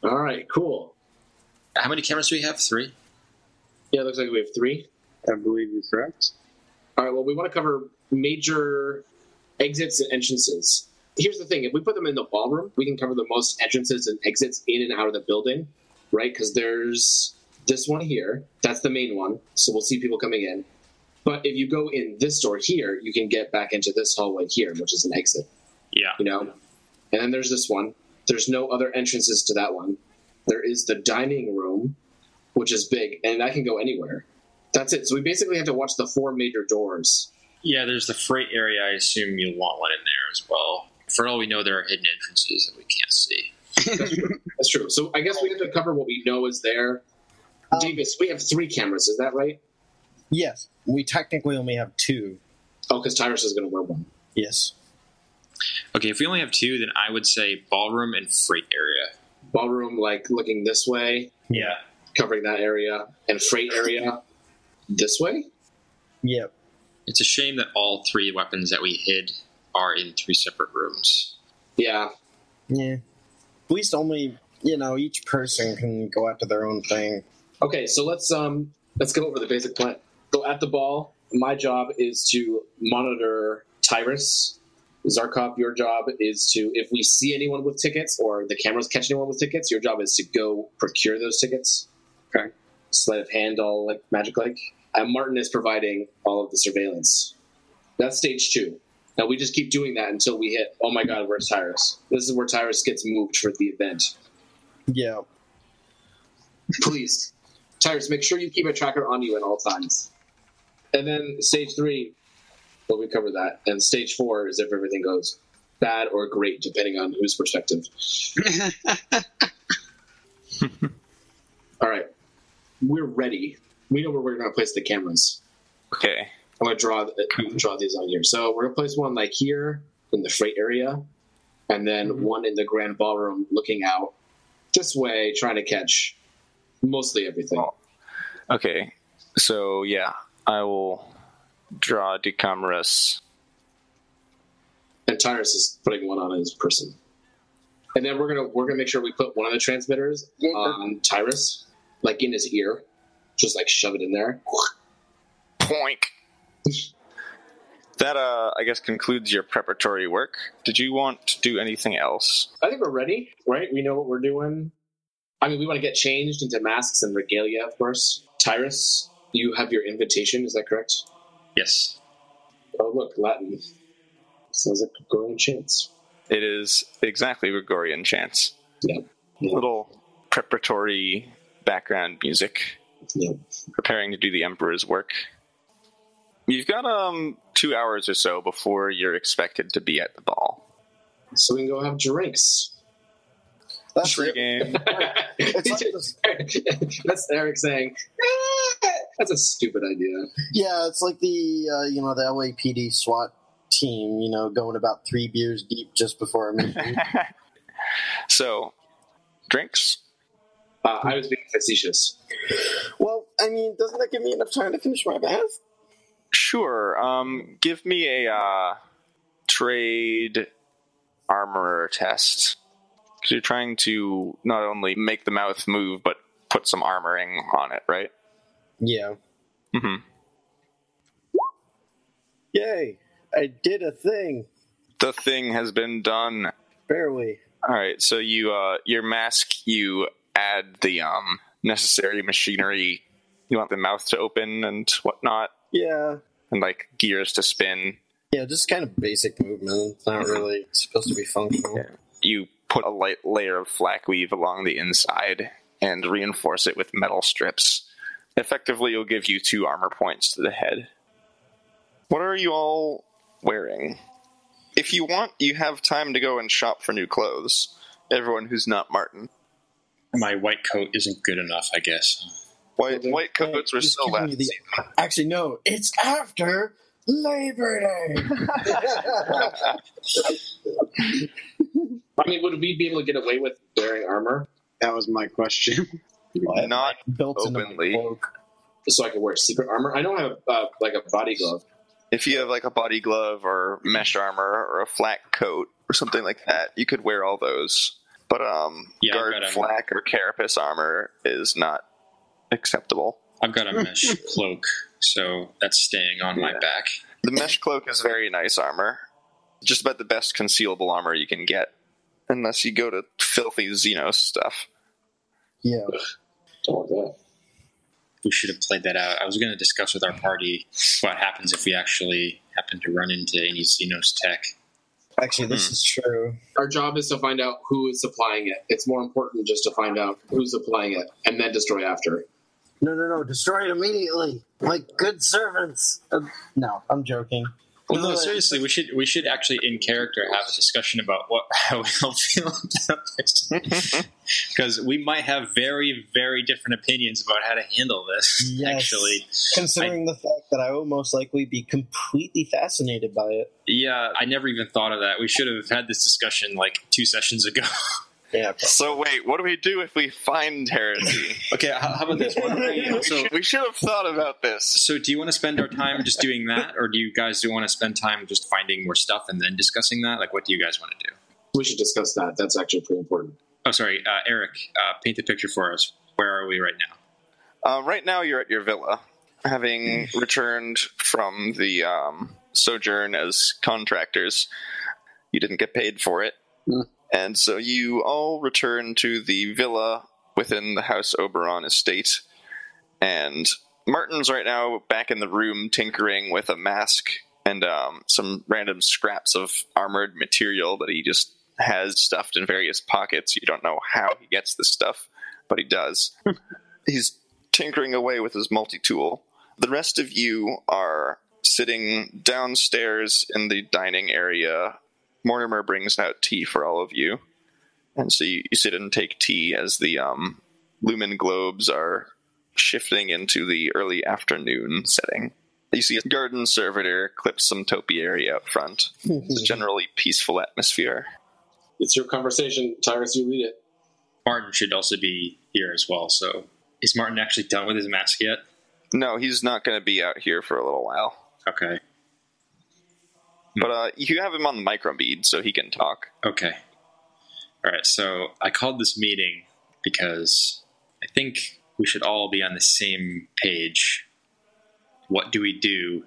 [SPEAKER 2] All right. Cool.
[SPEAKER 4] How many cameras do we have? Three.
[SPEAKER 2] Yeah, it looks like we have three.
[SPEAKER 3] I believe you're correct.
[SPEAKER 2] All right. Well, we want to cover major exits and entrances. Here's the thing: if we put them in the ballroom, we can cover the most entrances and exits in and out of the building, right? Because there's this one here. That's the main one, so we'll see people coming in. But if you go in this door here, you can get back into this hallway here, which is an exit.
[SPEAKER 4] Yeah.
[SPEAKER 2] You know, and then there's this one. There's no other entrances to that one. There is the dining room, which is big, and I can go anywhere. That's it. So we basically have to watch the four major doors.
[SPEAKER 4] Yeah, there's the freight area. I assume you'll want one in there as well. For all we know, there are hidden entrances that we can't see.
[SPEAKER 2] That's true. So I guess we have to cover what we know is there.
[SPEAKER 5] Um,
[SPEAKER 2] Davis, we have three cameras. Is that right?
[SPEAKER 5] Yes, we technically only have two.
[SPEAKER 2] Oh, because Tyrus is going to wear one.
[SPEAKER 5] Yes.
[SPEAKER 4] Okay, if we only have two, then I would say ballroom and freight area.
[SPEAKER 2] Ballroom, like looking this way,
[SPEAKER 4] Yeah.
[SPEAKER 2] covering that area, and freight area this way.
[SPEAKER 5] Yep.
[SPEAKER 4] It's a shame that all three weapons that we hid are in three separate rooms.
[SPEAKER 2] Yeah.
[SPEAKER 5] Yeah. At least only you know each person can go after their own thing.
[SPEAKER 2] Okay, so let's um let's go over the basic plan. So at the ball, my job is to monitor Tyrus. Zarkov, your job is to if we see anyone with tickets or the cameras catch anyone with tickets, your job is to go procure those tickets.
[SPEAKER 3] Okay.
[SPEAKER 2] Sleight of hand, all like magic like. And Martin is providing all of the surveillance. That's stage two. Now we just keep doing that until we hit. Oh my God, where's Tyrus? This is where Tyrus gets moved for the event.
[SPEAKER 5] Yeah.
[SPEAKER 2] Please, Tyrus, make sure you keep a tracker on you at all times. And then stage three, well, we cover that. And stage four is if everything goes bad or great, depending on whose perspective. All right, we're ready. We know where we're going to place the cameras.
[SPEAKER 1] Okay.
[SPEAKER 2] I'm going to draw draw these on here. So we're going to place one like here in the freight area, and then mm-hmm. one in the grand ballroom, looking out this way, trying to catch mostly everything.
[SPEAKER 1] Oh. Okay. So yeah, I will draw Decamerus.
[SPEAKER 2] and Tyrus is putting one on his person. And then we're gonna we're gonna make sure we put one of the transmitters on Tyrus, like in his ear, just like shove it in there.
[SPEAKER 1] Poink. That uh, I guess concludes your preparatory work. Did you want to do anything else?
[SPEAKER 2] I think we're ready, right? We know what we're doing. I mean, we want to get changed into masks and regalia, of course. Tyrus, you have your invitation. Is that correct?
[SPEAKER 4] Yes.
[SPEAKER 2] Oh, look, Latin. Sounds like a growing chance.
[SPEAKER 1] It is exactly Gregorian chants.
[SPEAKER 2] Yeah. Yeah.
[SPEAKER 1] Little preparatory background music,
[SPEAKER 2] Yeah.
[SPEAKER 1] preparing to do the Emperor's work. You've got um two hours or so before you're expected to be at the ball.
[SPEAKER 2] So we can go have drinks.
[SPEAKER 5] That's
[SPEAKER 1] Free game.
[SPEAKER 5] It's like this,
[SPEAKER 2] That's Eric saying, "Ah, "That's a stupid idea."
[SPEAKER 5] yeah, it's like the uh, you know the LAPD SWAT team. You know, going about three beers deep just before a meeting.
[SPEAKER 1] so, drinks.
[SPEAKER 2] Uh, I was being facetious.
[SPEAKER 5] well, I mean, doesn't that give me enough time to finish my bath?
[SPEAKER 1] Sure. Um, give me a uh, trade armorer test. Because you're trying to not only make the mouth move, but put some armoring on it, right?
[SPEAKER 5] Yeah.
[SPEAKER 1] Mm-hmm.
[SPEAKER 5] Yay! I did a thing.
[SPEAKER 1] The thing has been done.
[SPEAKER 5] Barely.
[SPEAKER 1] All right. So you, uh, your mask, you add the um, necessary machinery. You want the mouth to open and whatnot.
[SPEAKER 5] Yeah.
[SPEAKER 1] and like gears to spin.
[SPEAKER 5] Yeah, just kind of basic movement. It's not really supposed to be functional.
[SPEAKER 1] Yeah. You put a light layer of flak weave along the inside and reinforce it with metal strips. Effectively, it'll give you two armor points to the head. What are you all wearing? If you want, you have time to go and shop for new clothes. Everyone who's not Martin.
[SPEAKER 4] My white coat isn't good enough, I guess.
[SPEAKER 1] White, white coats were
[SPEAKER 5] He's
[SPEAKER 1] still
[SPEAKER 5] giving
[SPEAKER 1] last
[SPEAKER 5] you the- Actually, no. It's after Labor Day.
[SPEAKER 2] I mean, would we be able to get away with wearing armor
[SPEAKER 3] That was my question.
[SPEAKER 1] Not
[SPEAKER 5] Built
[SPEAKER 1] Openly.
[SPEAKER 5] cloak.
[SPEAKER 2] so I can wear secret armor? I don't have uh, like a body glove.
[SPEAKER 1] if you have like a body glove or mesh armor or a flak coat or something like that, you could wear all those. But um,
[SPEAKER 4] Yeah,
[SPEAKER 1] guard
[SPEAKER 4] got
[SPEAKER 1] flak or carapace armor is not acceptable.
[SPEAKER 4] I've got a mesh cloak, so that's staying on my back.
[SPEAKER 1] The mesh cloak is very nice armor, just about the best concealable armor you can get, unless you go to filthy Xenos stuff.
[SPEAKER 5] Yeah.
[SPEAKER 2] Don't want that.
[SPEAKER 4] We should have played that out. I was going to discuss with our party what happens if we actually happen to run into any Xenos tech.
[SPEAKER 5] Actually, this
[SPEAKER 1] Hmm.
[SPEAKER 5] is true.
[SPEAKER 2] Our job is to find out who is supplying it. It's more important just to find out who's supplying it and then destroy after.
[SPEAKER 5] No, no, no. Destroy it immediately. Like good servants. Uh, no, I'm joking.
[SPEAKER 4] Well, no, seriously, we should we should actually in character have a discussion about what how we all feel about this because we might have very very different opinions about how to handle this.
[SPEAKER 5] Yes.
[SPEAKER 4] Actually,
[SPEAKER 5] Considering the fact that I will most likely be completely fascinated by it.
[SPEAKER 4] yeah, I never even thought of that. We should have had this discussion like two sessions ago.
[SPEAKER 5] Yeah.
[SPEAKER 1] So wait, what do we do if we find heresy?
[SPEAKER 4] okay, how, how about this? Why don't we-
[SPEAKER 1] we,
[SPEAKER 4] so,
[SPEAKER 1] should, we should have thought about this.
[SPEAKER 4] so, do you want to spend our time just doing that, or do you guys do want to spend time just finding more stuff and then discussing that? Like, what do you guys want to do?
[SPEAKER 2] We should discuss that. That's actually pretty important.
[SPEAKER 4] Oh, sorry, uh, Eric, uh, paint the picture for us. Where are we right now?
[SPEAKER 1] Uh, right now, you're at your villa, having returned from the um, sojourn as contractors. You didn't get paid for it,
[SPEAKER 2] Mm.
[SPEAKER 1] And so you all return to the villa within the House Oberon estate. And Martin's right now back in the room tinkering with a mask and um, some random scraps of armored material that he just has stuffed in various pockets. You don't know how he gets this stuff, but he does. He's tinkering away with his multi tool. The rest of you are sitting downstairs in the dining area. Mortimer brings out tea for all of you. And so you, you sit and take tea as the um, lumen globes are shifting into the early afternoon setting. You see a garden servitor clip some topiary out front. It's a generally peaceful atmosphere.
[SPEAKER 2] It's your conversation, Tyrus. You lead it.
[SPEAKER 4] Martin should also be here as well. So, is Martin actually done with his mask yet?
[SPEAKER 1] No, he's not going to be out here for a little while.
[SPEAKER 4] Okay.
[SPEAKER 1] But uh, you have him on the microbead, so he can talk.
[SPEAKER 4] Okay. All right. So I called this meeting because I think we should all be on the same page. What do we do?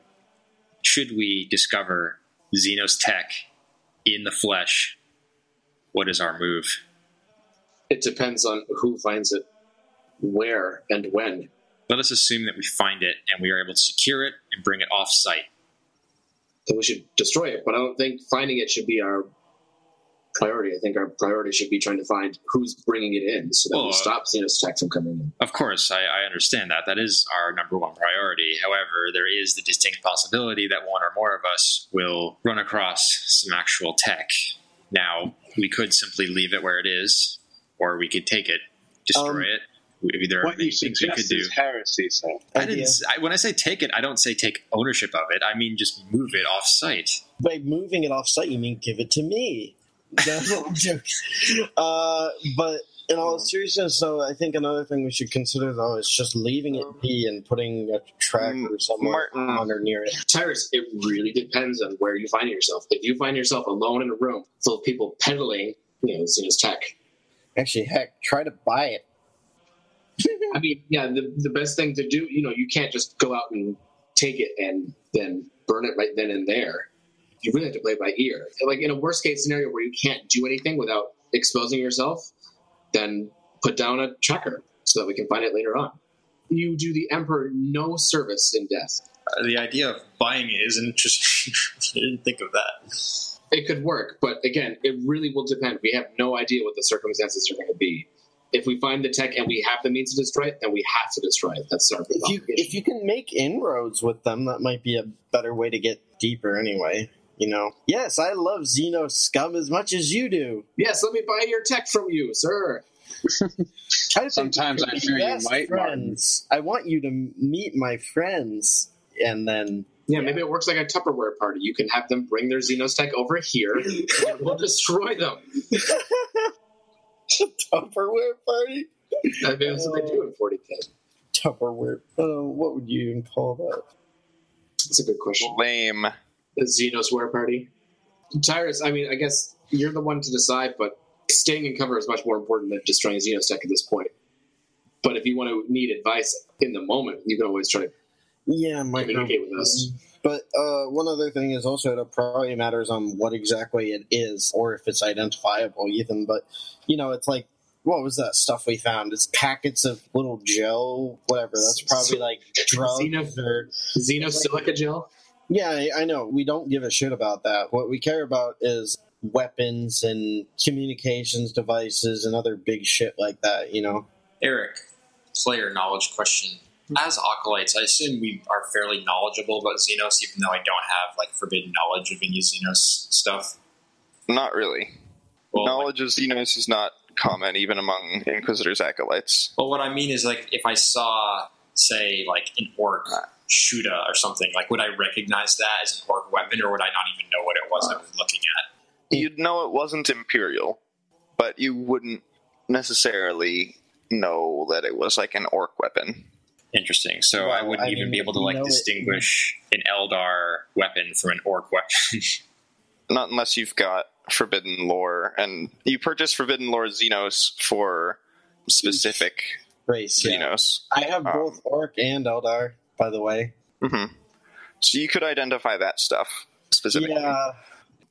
[SPEAKER 4] Should we discover Xenos tech in the flesh? What is our move?
[SPEAKER 2] It depends on who finds it, where, and when.
[SPEAKER 4] Let us assume that we find it and we are able to secure it and bring it off site.
[SPEAKER 2] Then we should destroy it. But I don't think finding it should be our priority. I think our priority should be trying to find who's bringing it in, so that
[SPEAKER 4] Well,
[SPEAKER 2] we
[SPEAKER 4] uh,
[SPEAKER 2] stop Xenos tech from coming in.
[SPEAKER 4] Of course, I, I understand that. That is our number one priority. However, there is the distinct possibility that one or more of us will run across some actual tech. Now, we could simply leave it where it is, or we could take it, destroy
[SPEAKER 5] Um,
[SPEAKER 4] it. We- There are
[SPEAKER 3] What
[SPEAKER 4] many
[SPEAKER 3] you
[SPEAKER 4] things we could do.
[SPEAKER 3] is heresy, sir.
[SPEAKER 4] I
[SPEAKER 5] Idea.
[SPEAKER 4] didn't. I, when I say take it, I don't say take ownership of it. I mean just move it off site.
[SPEAKER 5] By moving it off site, you mean give it to me. No, I'm joking. Uh, but in all seriousness, though, I think another thing we should consider, though, is just leaving it be and putting a tracker somewhere
[SPEAKER 1] Martin.
[SPEAKER 5] on or near it.
[SPEAKER 2] Tyrus, it really depends on where you find yourself. If you find yourself alone in a room full of people peddling, you know, Xenos tech,
[SPEAKER 5] Actually, heck, try to buy it.
[SPEAKER 2] I mean, yeah, the, the best thing to do, you know, you can't just go out and take it and then burn it right then and there. You really have to play it by ear. Like in a worst case scenario where you can't do anything without exposing yourself, then put down a tracker so that we can find it later on. You do the Emperor no service in death.
[SPEAKER 4] Uh, the idea of buying it is interesting. I didn't think of that.
[SPEAKER 2] It could work, but again, it really will depend. We have no idea what the circumstances are going to be. If we find the tech and we have the means to destroy it, then we have to destroy it. That's our
[SPEAKER 5] If you if you can make inroads with them, that might be a better way to get deeper. Anyway, you know. Yes, I love Xeno scum as much as you do.
[SPEAKER 2] Yes, let me buy your tech from you, sir.
[SPEAKER 5] I
[SPEAKER 3] Sometimes I
[SPEAKER 5] be
[SPEAKER 3] fear you
[SPEAKER 5] best
[SPEAKER 3] might, Martin.
[SPEAKER 5] friends. I want you to meet my friends, and then
[SPEAKER 2] Yeah, maybe it works like a Tupperware party. You can have them bring their Xenos tech over here, and we'll destroy them.
[SPEAKER 5] Tupperware party.
[SPEAKER 2] I mean, that's what they do in 40k.
[SPEAKER 5] Tupperware. Uh, what would you even call that?
[SPEAKER 2] That's a good question.
[SPEAKER 1] Lame.
[SPEAKER 2] The Xenosware party. Tyrus, I mean, I guess you're the one to decide, but staying in cover is much more important than destroying Xenos tech at this point. But if you want to need advice in the moment, you can always try to
[SPEAKER 5] Yeah, micro.
[SPEAKER 2] communicate with us.
[SPEAKER 5] But uh, one other thing is also it probably matters on what exactly it is or if it's identifiable, even. But you know, it's like what was that stuff we found? It's packets of little gel, whatever. That's probably like drugs
[SPEAKER 2] Xeno-
[SPEAKER 5] or
[SPEAKER 2] Xenosilica gel?
[SPEAKER 5] yeah. I, I know we don't give a shit about that. What we care about is weapons and communications devices and other big shit like that. You know.
[SPEAKER 4] Eric, player knowledge question. Mm-hmm. As acolytes, I assume we are fairly knowledgeable about Xenos, even though I don't have like forbidden knowledge of any Xenos stuff.
[SPEAKER 1] Not really.
[SPEAKER 4] Well,
[SPEAKER 1] Knowledge of Xenos is not common even among Inquisitor's acolytes.
[SPEAKER 4] Well, what I mean is, like, if I saw, say, like an orc uh. Shoota or something, like, would I recognize that as an orc weapon, or would I not even know what it was I was looking at?
[SPEAKER 1] You'd know it wasn't Imperial, but you wouldn't necessarily know that it was like an orc weapon.
[SPEAKER 4] Interesting. So I wouldn't
[SPEAKER 5] I
[SPEAKER 4] even
[SPEAKER 5] mean,
[SPEAKER 4] be able to like
[SPEAKER 5] know it-
[SPEAKER 4] distinguish an Eldar weapon from an orc weapon.
[SPEAKER 1] Not unless you've got Forbidden Lore, and you purchase Forbidden Lore Xenos for specific
[SPEAKER 5] Race. Yeah.
[SPEAKER 1] Xenos.
[SPEAKER 5] I have
[SPEAKER 1] Um,
[SPEAKER 5] both Orc and Eldar, by the way.
[SPEAKER 1] hmm So you could identify that stuff specifically.
[SPEAKER 5] Yeah.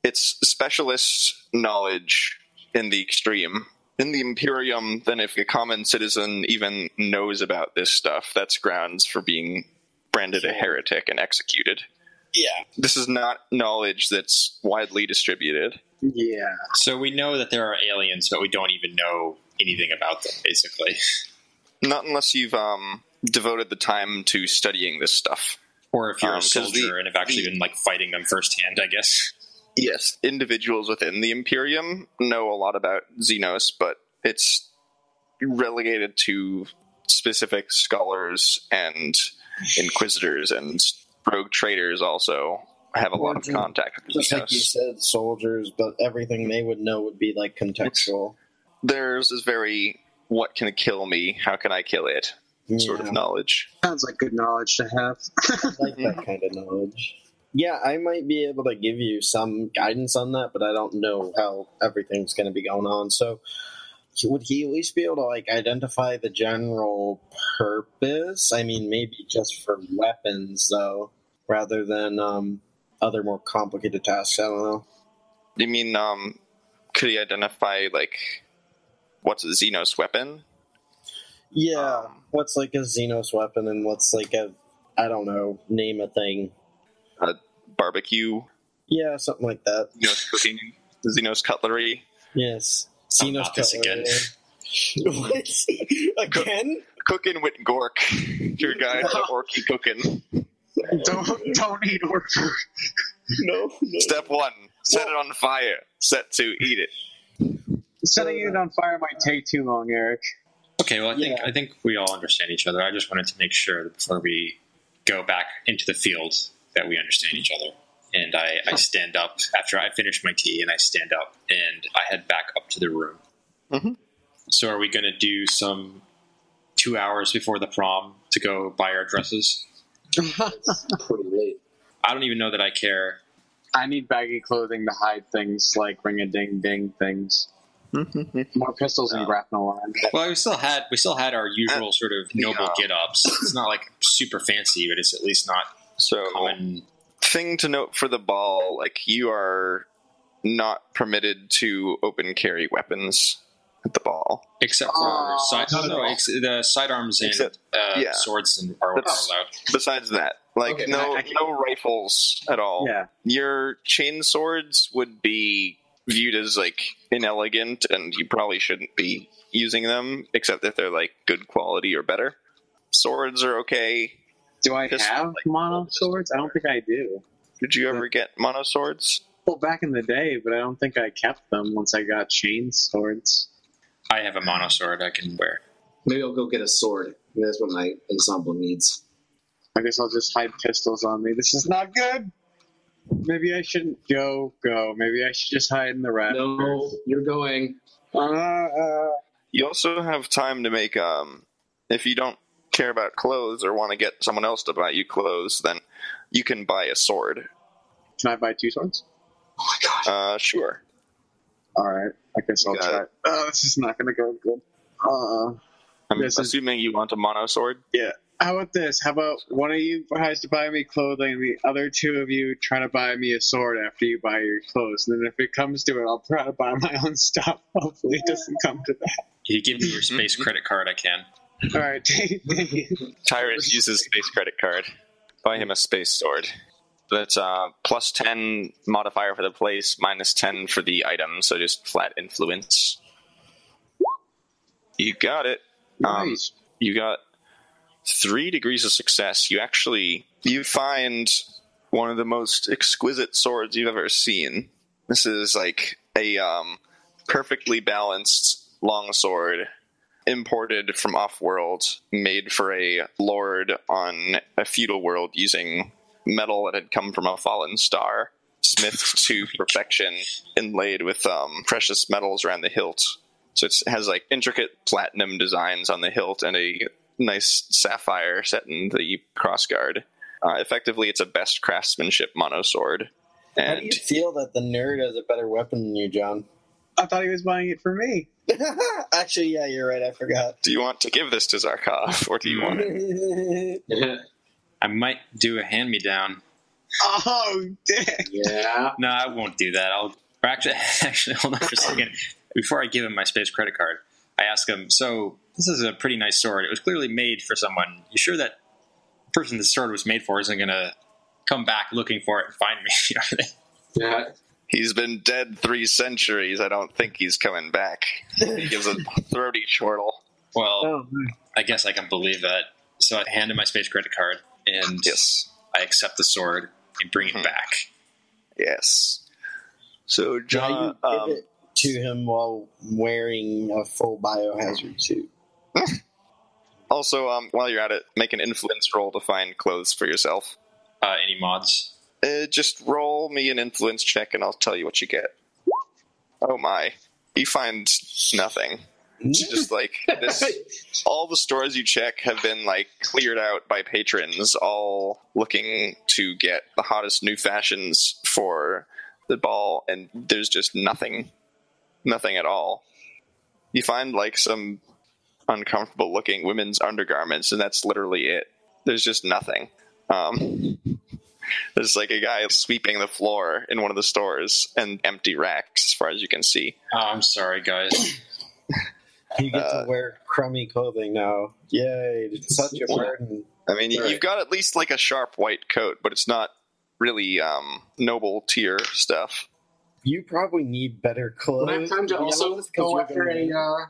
[SPEAKER 1] It's specialist knowledge in the extreme. In the Imperium, then if a common citizen even knows about this stuff, that's grounds for being branded a heretic and executed.
[SPEAKER 5] Yeah.
[SPEAKER 1] This is not knowledge that's widely distributed.
[SPEAKER 3] Yeah.
[SPEAKER 4] so we know that there are aliens, but we don't even know anything about them, basically.
[SPEAKER 1] Not unless you've um, devoted the time to studying this stuff.
[SPEAKER 4] Or if you're
[SPEAKER 1] Um,
[SPEAKER 4] a
[SPEAKER 1] 'cause
[SPEAKER 4] soldier
[SPEAKER 1] the-
[SPEAKER 4] and have actually
[SPEAKER 1] the-
[SPEAKER 4] been like fighting them firsthand, I guess.
[SPEAKER 1] Yes, individuals within the Imperium know a lot about Xenos, but it's relegated to specific scholars and inquisitors and rogue traders also have a lot of contact with
[SPEAKER 5] Just like you
[SPEAKER 1] Xenos.
[SPEAKER 5] said, soldiers, but everything they would know would be like contextual.
[SPEAKER 1] Theirs is very what can kill me, how can I kill it sort of knowledge.
[SPEAKER 3] Sounds like good knowledge to have.
[SPEAKER 5] I like that mm-hmm. kind of knowledge. Yeah, I might be able to give you some guidance on that, but I don't know how everything's going to be going on. So, would he at least be able to like identify the general purpose? I mean, maybe just for weapons, though, rather than um, other more complicated tasks. I don't know.
[SPEAKER 1] You mean um could he identify like what's a Xenos weapon?
[SPEAKER 5] Yeah,
[SPEAKER 1] Um,
[SPEAKER 5] what's like a Xenos weapon and what's like a I don't know, name a thing.
[SPEAKER 1] Barbecue,
[SPEAKER 5] Yeah, something like that.
[SPEAKER 1] Xenos cooking, Xenos cutlery.
[SPEAKER 5] Yes, Xenos
[SPEAKER 4] not this
[SPEAKER 5] cutlery. what again?
[SPEAKER 1] Cooking with Gork. Your guide to Orky cooking.
[SPEAKER 3] don't don't eat orc food.
[SPEAKER 5] No, no.
[SPEAKER 1] Step one: set it on fire. Set two: eat it.
[SPEAKER 3] Setting it on fire might take too long, Eric.
[SPEAKER 4] Okay, well, I think
[SPEAKER 5] Yeah.
[SPEAKER 4] I think we all understand each other. I just wanted to make sure that before we go back into the field that we understand each other. And I, I stand up after I finish my tea, and I stand up and I head back up to the room.
[SPEAKER 1] Mhm.
[SPEAKER 4] So, are we going to do some two hours before the prom to go buy our dresses?
[SPEAKER 2] Pretty late.
[SPEAKER 4] I don't even know that I care.
[SPEAKER 3] I need baggy clothing to hide things like ring a ding ding things. More pistols and
[SPEAKER 4] Oh.
[SPEAKER 3] grapnel line.
[SPEAKER 4] Well, we still had we still had our usual sort of noble
[SPEAKER 1] yeah.
[SPEAKER 4] get ups. It's not like super fancy, but it's at least not
[SPEAKER 1] So,
[SPEAKER 4] common.
[SPEAKER 1] thing to note for the ball: like you are not permitted to open carry weapons at the ball.
[SPEAKER 4] Except for
[SPEAKER 3] Oh,
[SPEAKER 4] side,
[SPEAKER 3] not at
[SPEAKER 4] no, ex- the sidearms and
[SPEAKER 1] Except-
[SPEAKER 4] uh,
[SPEAKER 1] yeah.
[SPEAKER 4] swords and are, are
[SPEAKER 1] That's-
[SPEAKER 4] allowed.
[SPEAKER 1] Besides that, Like
[SPEAKER 2] Okay,
[SPEAKER 1] no
[SPEAKER 3] I- I can-
[SPEAKER 1] no rifles at all.
[SPEAKER 3] Yeah.
[SPEAKER 1] Your chain swords would be viewed as like inelegant, and you probably shouldn't be using them, except if they're like good quality or better. Swords are okay.
[SPEAKER 3] Do I
[SPEAKER 1] Pistol,
[SPEAKER 3] have
[SPEAKER 1] like,
[SPEAKER 3] mono swords? I don't think I do.
[SPEAKER 1] Did you ever get mono swords?
[SPEAKER 3] Well, back in the day, but I don't think I kept them once I got chain swords.
[SPEAKER 4] I have a mono sword I can wear.
[SPEAKER 2] Maybe I'll go get a sword. That's what my ensemble needs.
[SPEAKER 3] I guess I'll just hide pistols on me. This is not good. Maybe I shouldn't go. Go. Maybe I should just hide in the rafters.
[SPEAKER 2] No, you're going.
[SPEAKER 3] Uh, uh,
[SPEAKER 1] You also have time to make um if you don't care about clothes or want to get someone else to buy you clothes, then you can buy a sword.
[SPEAKER 3] can I buy two swords?
[SPEAKER 2] Oh my god.
[SPEAKER 1] Uh sure.
[SPEAKER 3] All right. I guess I'll try.
[SPEAKER 1] it.
[SPEAKER 3] Oh, this is not going to go good. Uh,
[SPEAKER 1] I'm
[SPEAKER 3] This is-
[SPEAKER 1] assuming you want a mono sword. Yeah.
[SPEAKER 3] How about this? How about one of you tries to buy me clothing, and the other two of you try to buy me a sword after you buy your clothes. And then if it comes to it, I'll try to buy my own stuff. Hopefully, it doesn't come to that.
[SPEAKER 4] If you give me your space credit card, I can.
[SPEAKER 3] All right.
[SPEAKER 1] Tyrus uses space credit card. Buy him a space sword. That's uh plus ten modifier for the place, minus ten for the item, so just flat influence. You got it. Um,
[SPEAKER 3] nice.
[SPEAKER 1] you got three degrees of success. You actually you find one of the most exquisite swords you've ever seen. This is like a um, perfectly balanced long sword imported from off-world, made for a lord on a feudal world using metal that had come from a fallen star, smithed to perfection, inlaid with um, precious metals around the hilt. So it has like intricate platinum designs on the hilt and a nice sapphire set in the crossguard. Uh, effectively, it's a best craftsmanship mono sword.
[SPEAKER 5] How do
[SPEAKER 1] And
[SPEAKER 5] you feel that the nerd has a better weapon than you, John?
[SPEAKER 3] I thought he was buying it for me.
[SPEAKER 5] Actually, yeah, you're right. I forgot.
[SPEAKER 1] do you want to give this to Zarkov, or do you want it?
[SPEAKER 4] I might do a hand me down.
[SPEAKER 3] Oh, dick.
[SPEAKER 2] yeah.
[SPEAKER 4] No, I won't do that. I'll or actually, actually, hold on for a second. Before I give him my space credit card, I ask him. So this is a pretty nice sword. It was clearly made for someone. You sure that the person the sword was made for isn't going to come back looking for it and find me?
[SPEAKER 2] Yeah.
[SPEAKER 1] He's been dead three centuries. I don't think he's coming back. He gives a throaty chortle.
[SPEAKER 4] well,
[SPEAKER 3] Oh,
[SPEAKER 4] I guess I can believe that. So I hand him my space credit card and
[SPEAKER 1] Yes.
[SPEAKER 4] I accept the sword and bring it
[SPEAKER 1] Mhm.
[SPEAKER 4] back.
[SPEAKER 1] Yes. So,
[SPEAKER 5] Yeah,
[SPEAKER 1] John,
[SPEAKER 5] you give
[SPEAKER 1] um,
[SPEAKER 5] it to him while wearing a full biohazard suit.
[SPEAKER 1] also, um, while you're at it, make an influence roll to find clothes for yourself.
[SPEAKER 4] Uh, any mods?
[SPEAKER 1] Uh, just roll me an influence check, and I'll tell you what you get. Oh my! You find nothing. It's just like this. All the stores you check have been like cleared out by patrons, all looking to get the hottest new fashions for the ball, and there's just nothing, nothing at all. You find like some uncomfortable looking women's undergarments, and that's literally it. There's just nothing. Um, there's like a guy sweeping the floor in one of the stores, and empty racks as far as you can see.
[SPEAKER 4] Oh, I'm sorry, guys.
[SPEAKER 5] You get
[SPEAKER 1] Uh,
[SPEAKER 5] to wear crummy clothing now. Yay! It's such a burden.
[SPEAKER 1] I mean, you
[SPEAKER 2] Right.
[SPEAKER 1] you've got at least like a sharp white coat, but it's not really um, noble tier stuff.
[SPEAKER 5] You probably need better clothes.
[SPEAKER 2] Would I have time to also go after a uh,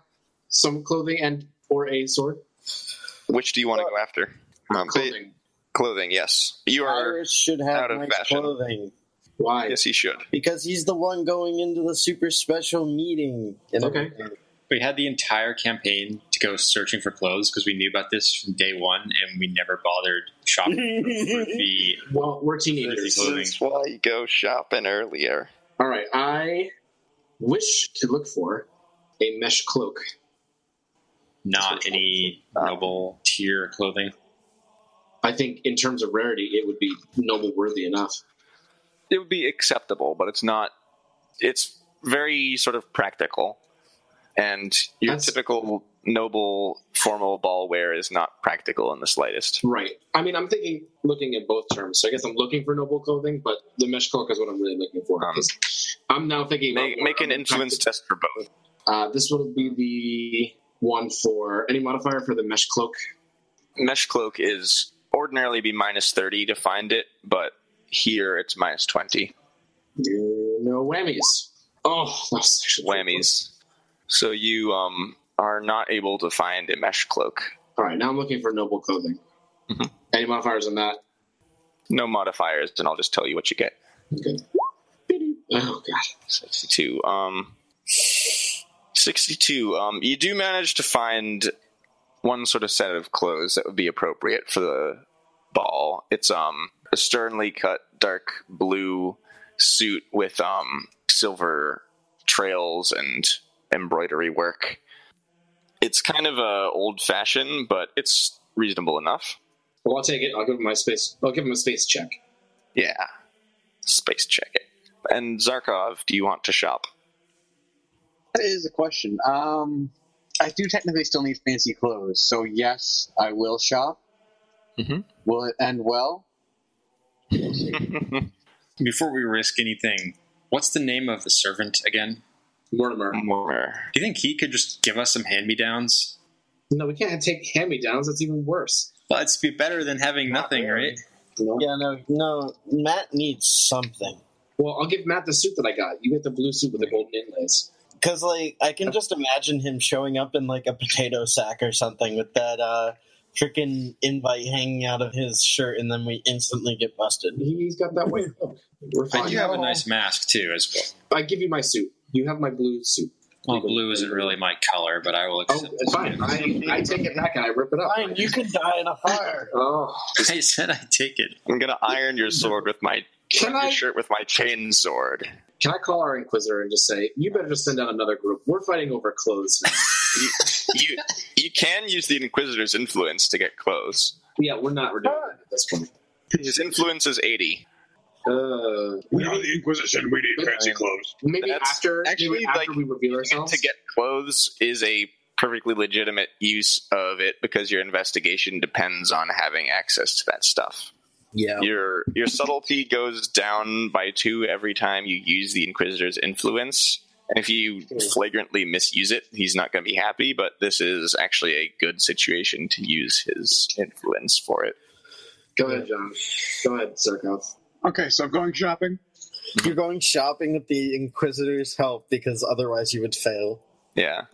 [SPEAKER 2] some clothing and or a sword?
[SPEAKER 1] Which do you want to go after? Um, ba-
[SPEAKER 2] Clothing.
[SPEAKER 1] Clothing, yes. You are.
[SPEAKER 5] Tyrus should have
[SPEAKER 1] out of
[SPEAKER 5] nice
[SPEAKER 1] fashion.
[SPEAKER 5] clothing
[SPEAKER 2] Why?
[SPEAKER 1] Yes, he should.
[SPEAKER 5] because he's the one going into the super special meeting. And
[SPEAKER 2] Okay.
[SPEAKER 5] everything.
[SPEAKER 4] we had the entire campaign to go searching for clothes because we knew about this from day one and we never bothered shopping for the
[SPEAKER 2] Well, we're
[SPEAKER 4] This
[SPEAKER 2] teenagers.
[SPEAKER 4] Clothing.
[SPEAKER 1] This is why you go shopping earlier.
[SPEAKER 2] All right. I wish to look for a mesh cloak.
[SPEAKER 4] not any ah. noble tier clothing.
[SPEAKER 2] I think in terms of rarity, it would be noble worthy enough.
[SPEAKER 1] It would be acceptable, but it's not. It's very sort of practical, and your
[SPEAKER 2] That's-
[SPEAKER 1] typical noble formal ball wear is not practical in the slightest.
[SPEAKER 2] Right. I mean, I'm thinking looking at both terms. So I guess I'm looking for noble clothing, but the mesh cloak is what I'm really looking for.
[SPEAKER 1] Um,
[SPEAKER 2] I'm now thinking
[SPEAKER 1] Make, make an influence test for both.
[SPEAKER 2] Uh, this will be the one for any modifier for the mesh cloak.
[SPEAKER 1] Mesh cloak is ordinarily be minus 30 to find it, but here it's minus 20.
[SPEAKER 2] No whammies. Oh, that's actually
[SPEAKER 1] Whammies. So you um, are not able to find a mesh cloak.
[SPEAKER 2] All right, now I'm looking for noble clothing.
[SPEAKER 1] Mhm.
[SPEAKER 2] Any modifiers on that?
[SPEAKER 1] No modifiers, and I'll just tell you what you get.
[SPEAKER 2] Okay. Oh god.
[SPEAKER 1] 62. Um, 62. Um, you do manage to find one sort of set of clothes that would be appropriate for the ball. It's um a sternly cut dark blue suit with um silver trails and embroidery work. It's kind of uh, old fashioned, but it's reasonable enough.
[SPEAKER 2] Well, I'll take it. I'll give him my space. I'll give him a space check.
[SPEAKER 1] Yeah. Space check it. And Zarkov, do you want to shop?
[SPEAKER 3] That is a question. Um, I do technically still need fancy clothes, so yes, I will shop.
[SPEAKER 1] Mhm.
[SPEAKER 3] Will it end well?
[SPEAKER 4] Before we risk anything, what's the name of the servant again?
[SPEAKER 2] Mortimer.
[SPEAKER 1] More.
[SPEAKER 4] Do you think he could just give us some hand me downs?
[SPEAKER 2] No, we can't take hand me downs. That's even worse.
[SPEAKER 4] Well, it's be better than having
[SPEAKER 2] Not
[SPEAKER 4] nothing,
[SPEAKER 2] really.
[SPEAKER 4] right?
[SPEAKER 2] No.
[SPEAKER 5] Yeah, no, no. Matt needs something
[SPEAKER 2] Well, I'll give Matt the suit that I got. You get the blue suit with the golden inlays.
[SPEAKER 5] Because, like, I can just imagine him showing up in like a potato sack or something with that uh freaking invite hanging out of his shirt, and then we instantly get busted.
[SPEAKER 2] He's got that white coat. We're
[SPEAKER 4] I
[SPEAKER 2] fine.
[SPEAKER 4] do have a nice mask too, as well.
[SPEAKER 2] I give you my suit. You have my blue suit.
[SPEAKER 4] Well, blue isn't really my color, but I will
[SPEAKER 2] Oh,
[SPEAKER 4] accept.
[SPEAKER 2] it's fine. I, I take it back and I rip it up.
[SPEAKER 5] Fine, you can die in a fire.
[SPEAKER 2] Oh,
[SPEAKER 4] I said I take it.
[SPEAKER 1] I'm gonna iron your sword with my
[SPEAKER 2] can
[SPEAKER 1] your
[SPEAKER 2] I
[SPEAKER 1] shirt with my chain sword.
[SPEAKER 2] can I call our inquisitor and just say you better just send out another group? We're fighting over clothes. now."
[SPEAKER 1] You, you you can use the Inquisitor's influence to get clothes.
[SPEAKER 2] yeah, we're not. We're doing that at this point.
[SPEAKER 1] His influence is eighty.
[SPEAKER 2] Uh,
[SPEAKER 6] We are the Inquisition. We need fancy clothes.
[SPEAKER 2] maybe
[SPEAKER 1] That's
[SPEAKER 2] after
[SPEAKER 1] actually,
[SPEAKER 2] maybe after
[SPEAKER 1] like,
[SPEAKER 2] we reveal ourselves.
[SPEAKER 1] To get clothes is a perfectly legitimate use of it because your investigation depends on having access to that stuff.
[SPEAKER 5] Yeah.
[SPEAKER 1] Your your subtlety goes down by two every time you use the Inquisitor's influence. And if you hmm. flagrantly misuse it, he's not going to be happy. But this is actually a good situation to use his influence for it.
[SPEAKER 2] Go ahead, John. Go ahead, Zarkov.
[SPEAKER 3] Okay, so I'm going shopping.
[SPEAKER 5] You're going shopping with the Inquisitor's help because otherwise you would fail.
[SPEAKER 1] Yeah.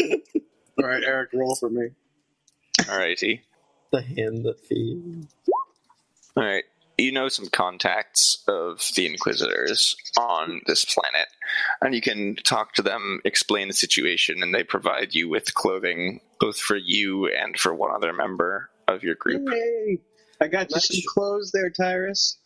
[SPEAKER 3] All right, Eric, roll for me.
[SPEAKER 1] Alrighty.
[SPEAKER 5] The hand that feeds.
[SPEAKER 1] All right. You know some contacts of the Inquisitors on this planet, and you can talk to them, explain the situation, and they provide you with clothing both for you and for one other member of your group.
[SPEAKER 3] Yay! I got you some clothes there, Tyrus.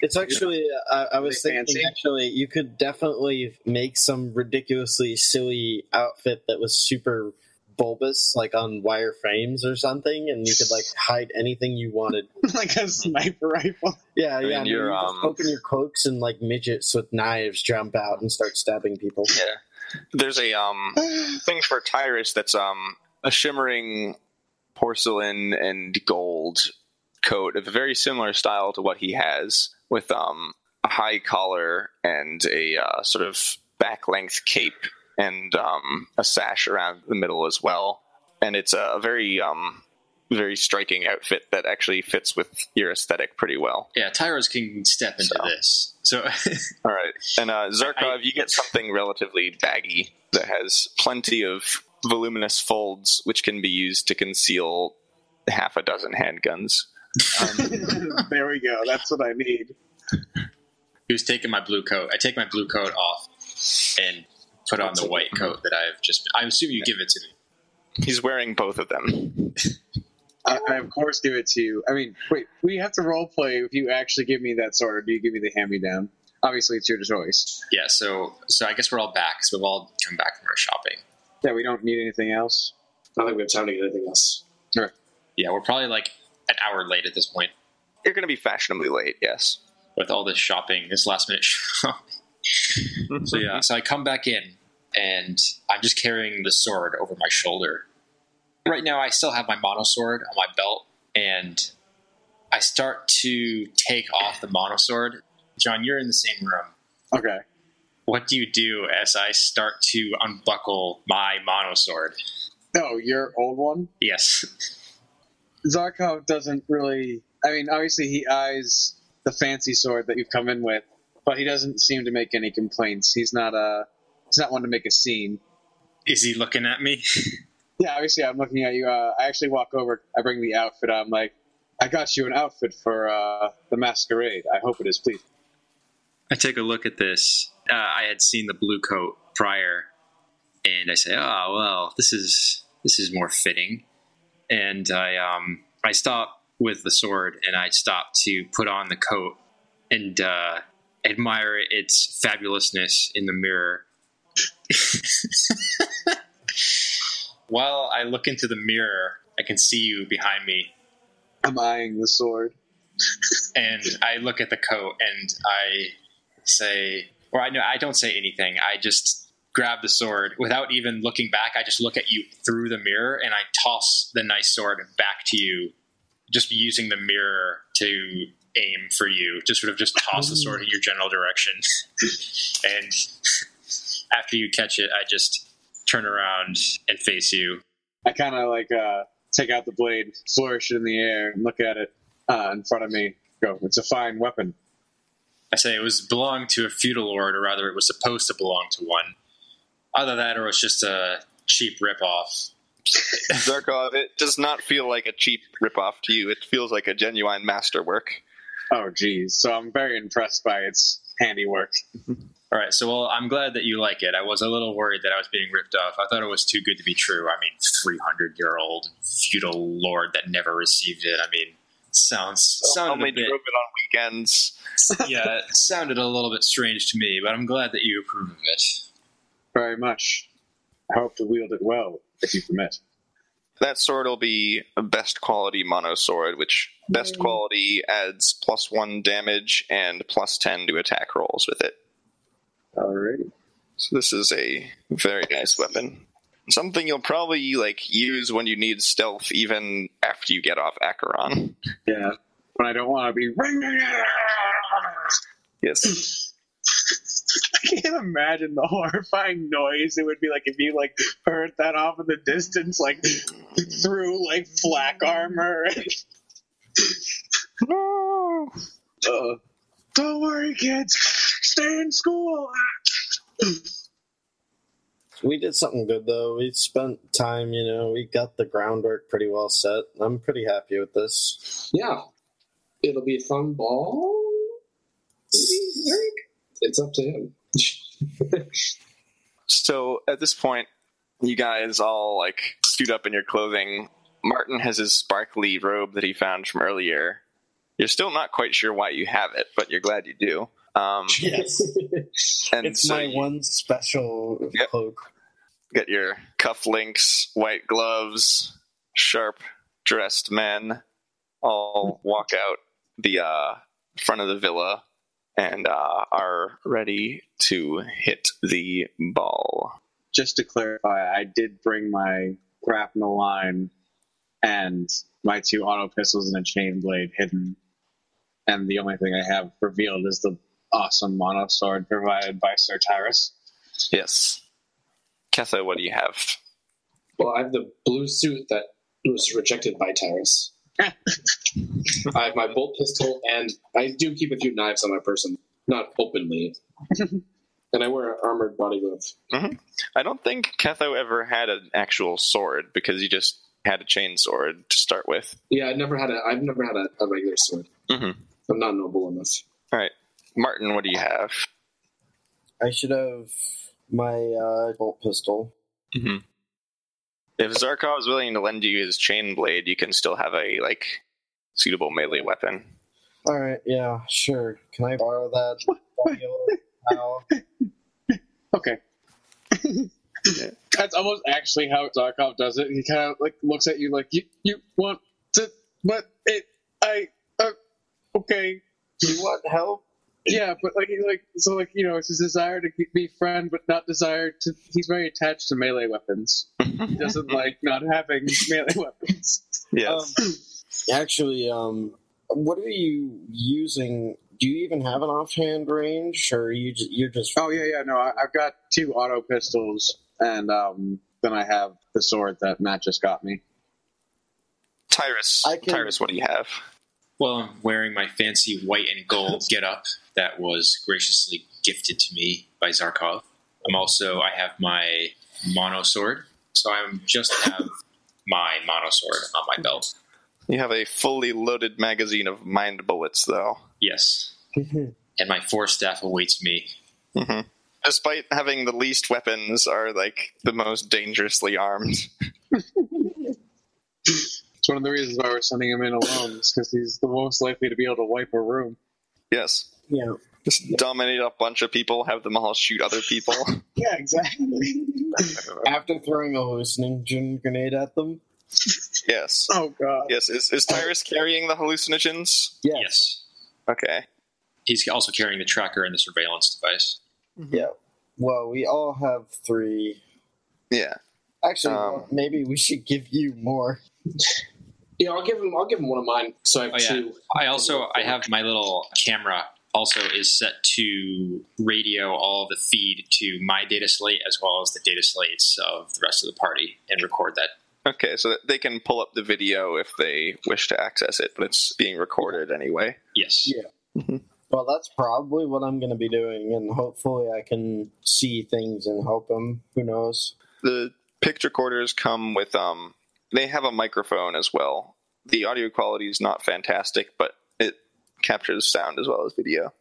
[SPEAKER 5] It's actually, I, I was
[SPEAKER 3] They
[SPEAKER 5] thinking,
[SPEAKER 3] fancy?
[SPEAKER 5] actually, you could definitely make some ridiculously silly outfit that was super bulbous, like on wire frames or something, and you could like hide anything you wanted.
[SPEAKER 3] like a sniper rifle.
[SPEAKER 5] Yeah,
[SPEAKER 1] mean,
[SPEAKER 5] yeah. and
[SPEAKER 1] you're,
[SPEAKER 5] you just
[SPEAKER 1] um,
[SPEAKER 5] open your cloaks and like midgets with knives jump out and start stabbing people.
[SPEAKER 1] Yeah. There's a um thing for Tyrus that's um a shimmering porcelain and gold coat of a very similar style to what he has, with um a high collar and a uh, sort of back length cape and um a sash around the middle as well. And it's a very um very striking outfit that actually fits with your aesthetic pretty well.
[SPEAKER 4] Yeah, Tyrus can step into
[SPEAKER 1] So.
[SPEAKER 4] this. So
[SPEAKER 1] All right, and uh, Zarkov,
[SPEAKER 4] I-
[SPEAKER 1] you get something relatively baggy that has plenty of voluminous folds, which can be used to conceal half a dozen handguns.
[SPEAKER 3] there we go. That's what I need.
[SPEAKER 4] he was taking my blue coat. I take my blue coat off and put on the white coat mm-hmm. that I've just. I assume you give it to me.
[SPEAKER 1] He's wearing both of them.
[SPEAKER 3] I, I of course give it to you. I mean, wait, we have to role play if you actually give me that sword, or do you give me the hand me down? Obviously, it's your choice.
[SPEAKER 4] Yeah. So so I guess we're all back. So we've all come back from our shopping.
[SPEAKER 3] Yeah, we don't need anything else.
[SPEAKER 2] I don't think we have time to get anything else.
[SPEAKER 4] Yeah, we're probably like an hour late at this point
[SPEAKER 1] You're going to be fashionably late, yes.
[SPEAKER 4] with all this shopping, this last minute shopping. So yeah, so I come back in and I'm just carrying the sword over my shoulder. Right now, I still have my mono sword on my belt, and I start to take off the mono sword. John, you're in the same room.
[SPEAKER 3] Okay.
[SPEAKER 4] What do you do as I start to unbuckle my mono
[SPEAKER 3] sword? Oh, your old one.
[SPEAKER 4] Yes.
[SPEAKER 3] Zarkov doesn't really. I mean, obviously he eyes the fancy sword that you've come in with, but he doesn't seem to make any complaints. He's not a. He's not one to make a scene.
[SPEAKER 4] Is he looking at me?
[SPEAKER 3] Yeah, obviously I'm looking at you. Uh, I actually walk over. I bring the outfit. I'm like, I got you an outfit for uh, the masquerade. I hope it is pleasing.
[SPEAKER 4] I take a look at this. Uh, I had seen the blue coat prior, and I say, "Oh well, this is this is more fitting." And I um I stop with the sword, and I stop to put on the coat and uh, admire its fabulousness in the mirror. While I look into the mirror, I can see you behind me,
[SPEAKER 3] I'm eyeing the sword.
[SPEAKER 4] and I look at the coat and I say, or I know I don't say anything. I just grab the sword without even looking back. I just look at you through the mirror and I toss the nice sword back to you, just using the mirror to aim for you. Just sort of just toss the sword in your general direction, and after you catch it, I just turn around and face you.
[SPEAKER 3] I kind of like uh, take out the blade, flourish it in the air, and look at it uh, in front of me. Go, it's a fine weapon.
[SPEAKER 4] I say it was belonged to a feudal lord, or rather, it was supposed to belong to one. Either that, or it's just a cheap ripoff.
[SPEAKER 1] Zarkov, it does not feel like a cheap ripoff to you. It feels like a genuine masterwork.
[SPEAKER 3] Oh, geez. So I'm very impressed by its handiwork.
[SPEAKER 4] All right, so well, I'm glad that you like it. I was a little worried that I was being ripped off. I thought it was too good to be true. I mean, 300 year old feudal lord that never received it. I mean, sounds sounded
[SPEAKER 1] Only
[SPEAKER 4] a bit,
[SPEAKER 1] drove it on weekends.
[SPEAKER 4] yeah, it sounded a little bit strange to me. But I'm glad that you approve of it.
[SPEAKER 3] Very much. I hope to wield it well, if you permit.
[SPEAKER 1] That sword will be a best quality mono sword, which best quality adds plus one damage and plus ten to attack rolls with it.
[SPEAKER 3] Alrighty.
[SPEAKER 1] So this is a very nice weapon. Something you'll probably like use when you need stealth, even after you get off Acheron.
[SPEAKER 3] Yeah. When I don't want to be.
[SPEAKER 1] Ringing Yes.
[SPEAKER 3] I can't imagine the horrifying noise it would be like if you like heard that off in the distance, like through like flak armor. no. Uh, don't worry, kids. Stay in school.
[SPEAKER 5] We did something good though. We spent time, you know, we got the groundwork pretty well set. I'm pretty happy with this.
[SPEAKER 2] Yeah. It'll be a fun ball. Maybe, Eric? It's up to him.
[SPEAKER 1] So at this point, you guys all like suit up in your clothing. Martin has his sparkly robe that he found from earlier. You're still not quite sure why you have it, but you're glad you do. Um,
[SPEAKER 5] Yes.
[SPEAKER 1] and
[SPEAKER 5] it's
[SPEAKER 1] so
[SPEAKER 5] my
[SPEAKER 1] you
[SPEAKER 5] one special
[SPEAKER 1] Yep.
[SPEAKER 5] cloak.
[SPEAKER 1] get your cufflinks, white gloves, sharp dressed men all walk out the uh, front of the villa and uh, are ready to hit the ball.
[SPEAKER 3] Just to clarify, I did bring my grapnel line and my two auto pistols and a chain blade hidden. And the only thing I have revealed is the awesome mono sword provided by Sir Tyrus.
[SPEAKER 1] Yes. Ketha, what do you have?
[SPEAKER 2] well, I have the blue suit that was rejected by Tyrus. I have my bolt pistol, and I do keep a few knives on my person, not openly. and I wear an armored body glove.
[SPEAKER 1] I don't think Ketho ever had an actual sword because he just had a chain sword to start with.
[SPEAKER 2] Yeah, I never had a. I've never had a, a regular sword.
[SPEAKER 1] Mhm.
[SPEAKER 2] I'm not noble enough.
[SPEAKER 1] All right. Martin, what do you have?
[SPEAKER 5] I should have my uh, bolt pistol.
[SPEAKER 1] Mm-hmm. If Zarkov is willing to lend you his chain blade, you can still have a like suitable melee weapon.
[SPEAKER 5] All right, yeah, sure. Can I borrow that?
[SPEAKER 3] Okay. That's almost actually how Zarkov does it. He kind of like looks at you like you you want to, but it I uh, okay
[SPEAKER 5] Do you want help?
[SPEAKER 3] Yeah, but like he like so like you know it's his desire to be friend, but not desire to. He's very attached to melee weapons. He doesn't like not having melee weapons.
[SPEAKER 1] yes.
[SPEAKER 3] Um,
[SPEAKER 5] Actually, um, what are you using? Do you even have an offhand range, or are you just, you're just?
[SPEAKER 3] oh yeah, yeah. No, I, I've got two auto pistols, and um, then I have the sword that Matt just got me.
[SPEAKER 1] Tyrus,
[SPEAKER 5] I can-
[SPEAKER 1] Tyrus, what do you have?
[SPEAKER 4] Well, I'm wearing my fancy white and gold getup that was graciously gifted to me by Zarkov. I'm also I have my mono sword, so I'm just have my mono sword on my belt.
[SPEAKER 1] You have a fully loaded magazine of mind bullets, though.
[SPEAKER 4] Yes, and my force staff awaits me.
[SPEAKER 1] hmm Despite having the least weapons, are like the most dangerously armed.
[SPEAKER 3] It's one of the reasons why we're sending him in alone, is because he's the most likely to be able to wipe a room.
[SPEAKER 1] Yes,
[SPEAKER 5] yeah.
[SPEAKER 1] just dominate a bunch of people, have them all shoot other people.
[SPEAKER 3] Yeah, exactly.
[SPEAKER 5] After throwing a hallucinogen grenade at them.
[SPEAKER 1] yes,
[SPEAKER 3] oh god.
[SPEAKER 1] yes. Is is Tyrus carrying the hallucinogens?
[SPEAKER 5] Yes.
[SPEAKER 4] Yes,
[SPEAKER 1] Okay.
[SPEAKER 4] he's also carrying the tracker and the surveillance device.
[SPEAKER 5] Yeah. Well, we all have three.
[SPEAKER 1] Yeah.
[SPEAKER 5] Actually,
[SPEAKER 1] Um,
[SPEAKER 5] well, maybe we should give you more.
[SPEAKER 2] Yeah, I'll give him. I'll give him one of mine. So I have
[SPEAKER 4] Oh, yeah.
[SPEAKER 2] two.
[SPEAKER 4] I also I have my little camera also is set to radio all the feed to my data slate as well as the data slates of the rest of the party and record that.
[SPEAKER 1] Okay, so that they can pull up the video if they wish to access it, but it's being recorded anyway.
[SPEAKER 4] Yes.
[SPEAKER 5] Yeah. Well, that's probably what I'm going to be doing, and hopefully I can see things and help them. Who knows?
[SPEAKER 1] The picture recorders come with um they have a microphone as well. The audio quality is not fantastic, but it captures sound as well as video.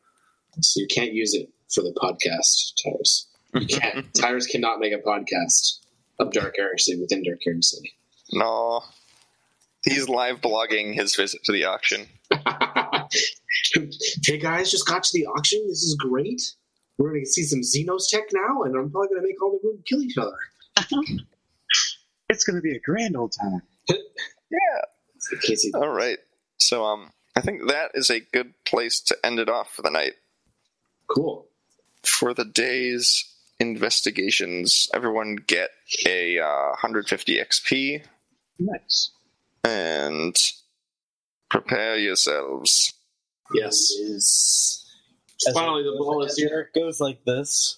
[SPEAKER 2] So you can't use it for the podcast, Tyrus. You mm-hmm. can't. Tyrus cannot make a podcast of Dark Heresy within Dark Heresy.
[SPEAKER 1] No. He's live blogging his visit to the auction.
[SPEAKER 2] hey guys, just got to the auction. This is great. We're going to see some Xenos tech now, and I'm probably going to make all the room kill each other.
[SPEAKER 3] It's going to be a grand old time.
[SPEAKER 2] So Casey,
[SPEAKER 1] All right. So um I think that is a good place to end it off for the night.
[SPEAKER 2] cool.
[SPEAKER 1] For the day's investigations, everyone get a uh, 150 XP
[SPEAKER 3] Nice.
[SPEAKER 1] and prepare yourselves.
[SPEAKER 2] Yes.
[SPEAKER 5] Is
[SPEAKER 2] Finally, the ball is here.
[SPEAKER 5] It goes like this.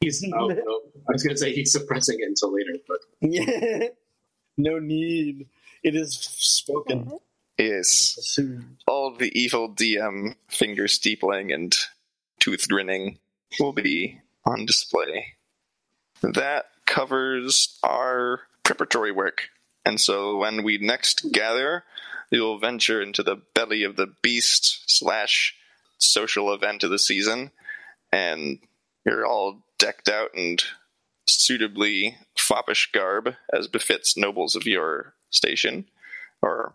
[SPEAKER 2] He's. Oh, no. I was going to say he's suppressing it until later, but yeah,
[SPEAKER 5] no need. It is spoken.
[SPEAKER 1] Mm-hmm.
[SPEAKER 5] Yes.
[SPEAKER 1] All the evil DM finger steepling and tooth grinning will be on display. That covers our preparatory work. And so when we next gather, we will venture into the belly of the beast slash social event of the season. And you're all decked out and suitably foppish garb as befits nobles of your station or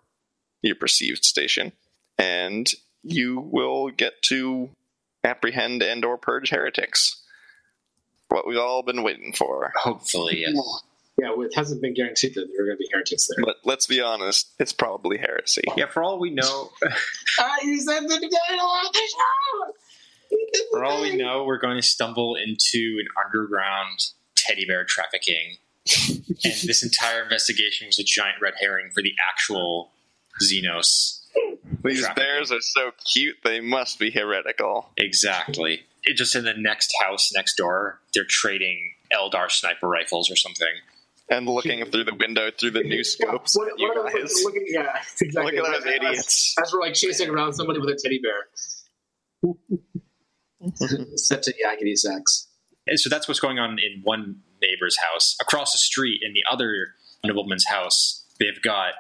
[SPEAKER 1] your perceived station and you will get to apprehend and or purge heretics what we've all been waiting for
[SPEAKER 4] Hopefully, yes.
[SPEAKER 2] yeah, well, it hasn't been guaranteed that there are going to be heretics there.
[SPEAKER 1] but let's be honest it's probably heresy
[SPEAKER 4] Yeah, for all we know,
[SPEAKER 2] Ah, you said the title of the show.
[SPEAKER 4] for all we know, we're going to stumble into an underground teddy bear trafficking, and this entire investigation was a giant red herring for the actual Xenos.
[SPEAKER 1] these
[SPEAKER 4] Trafficking.
[SPEAKER 1] bears are so cute they must be heretical
[SPEAKER 4] Exactly. It just in the next house next door, they're trading Eldar sniper rifles or something.
[SPEAKER 1] and looking through the window through the new scopes
[SPEAKER 2] What,
[SPEAKER 1] at you
[SPEAKER 2] what
[SPEAKER 1] guys
[SPEAKER 2] those looking, yeah, exactly.
[SPEAKER 1] look at those
[SPEAKER 2] As-
[SPEAKER 1] idiots
[SPEAKER 2] As we're like chasing around somebody with a teddy bear. Set to yakety sax.
[SPEAKER 4] And so that's what's going on in one neighbor's house. Across the street, in the other nobleman's house, they've got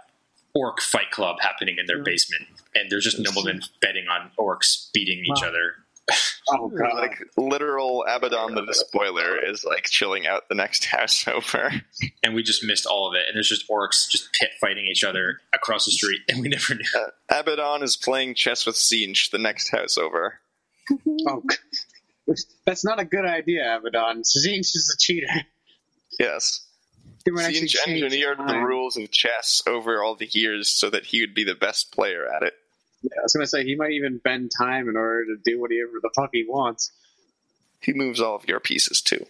[SPEAKER 4] orc fight club happening in their basement, and there's just noblemen betting on orcs beating each other.
[SPEAKER 3] Oh god.
[SPEAKER 1] like literal abaddon the spoiler is like chilling out the next house over
[SPEAKER 4] And we just missed all of it. And there's just orcs just pit fighting each other across the street, and we never knew.
[SPEAKER 1] uh, abaddon is playing chess with Tzeentch, the next house over
[SPEAKER 3] oh, that's not a good idea, Abaddon. Tzeentch is a cheater.
[SPEAKER 1] yes
[SPEAKER 3] He might actually
[SPEAKER 1] Siege
[SPEAKER 3] change
[SPEAKER 1] engineered the rules of chess over all the years so that he would be the best player at it.
[SPEAKER 3] Yeah, I was gonna say he might even bend time in order to do whatever the fuck he wants.
[SPEAKER 1] He moves all of your pieces too.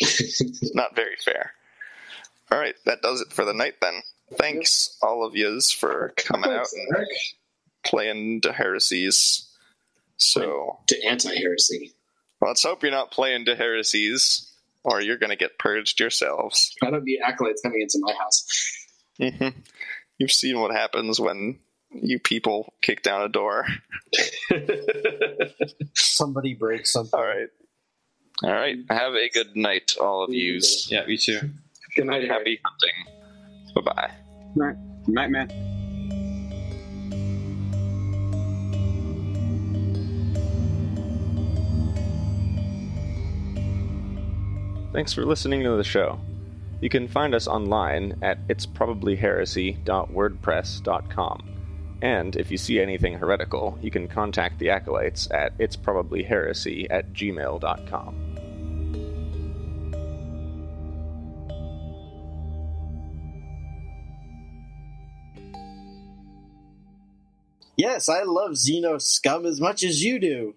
[SPEAKER 1] It's not very fair. All right, that does it for the night then. Thanks all of yous for coming out and playing the heresies. So
[SPEAKER 2] To anti heresy.
[SPEAKER 1] Let's hope you're not playing the heresies, or you're going to get purged yourselves.
[SPEAKER 2] I don't need acolytes coming into my house.
[SPEAKER 1] hmm You've seen what happens when you people kick down a door.
[SPEAKER 5] Somebody breaks something.
[SPEAKER 1] All right. All right. Have a good night, all of yous.
[SPEAKER 4] Yeah, you too.
[SPEAKER 2] Good night, Harry.
[SPEAKER 1] Happy hunting. Bye bye. Night.
[SPEAKER 3] Night, man.
[SPEAKER 1] Thanks for listening to the show. You can find us online at itsprobablyheresy.wordpress.com. And if you see anything heretical, you can contact the acolytes at itsprobablyheresy at gmail.com.
[SPEAKER 5] Yes, I love Xeno scum as much as you do.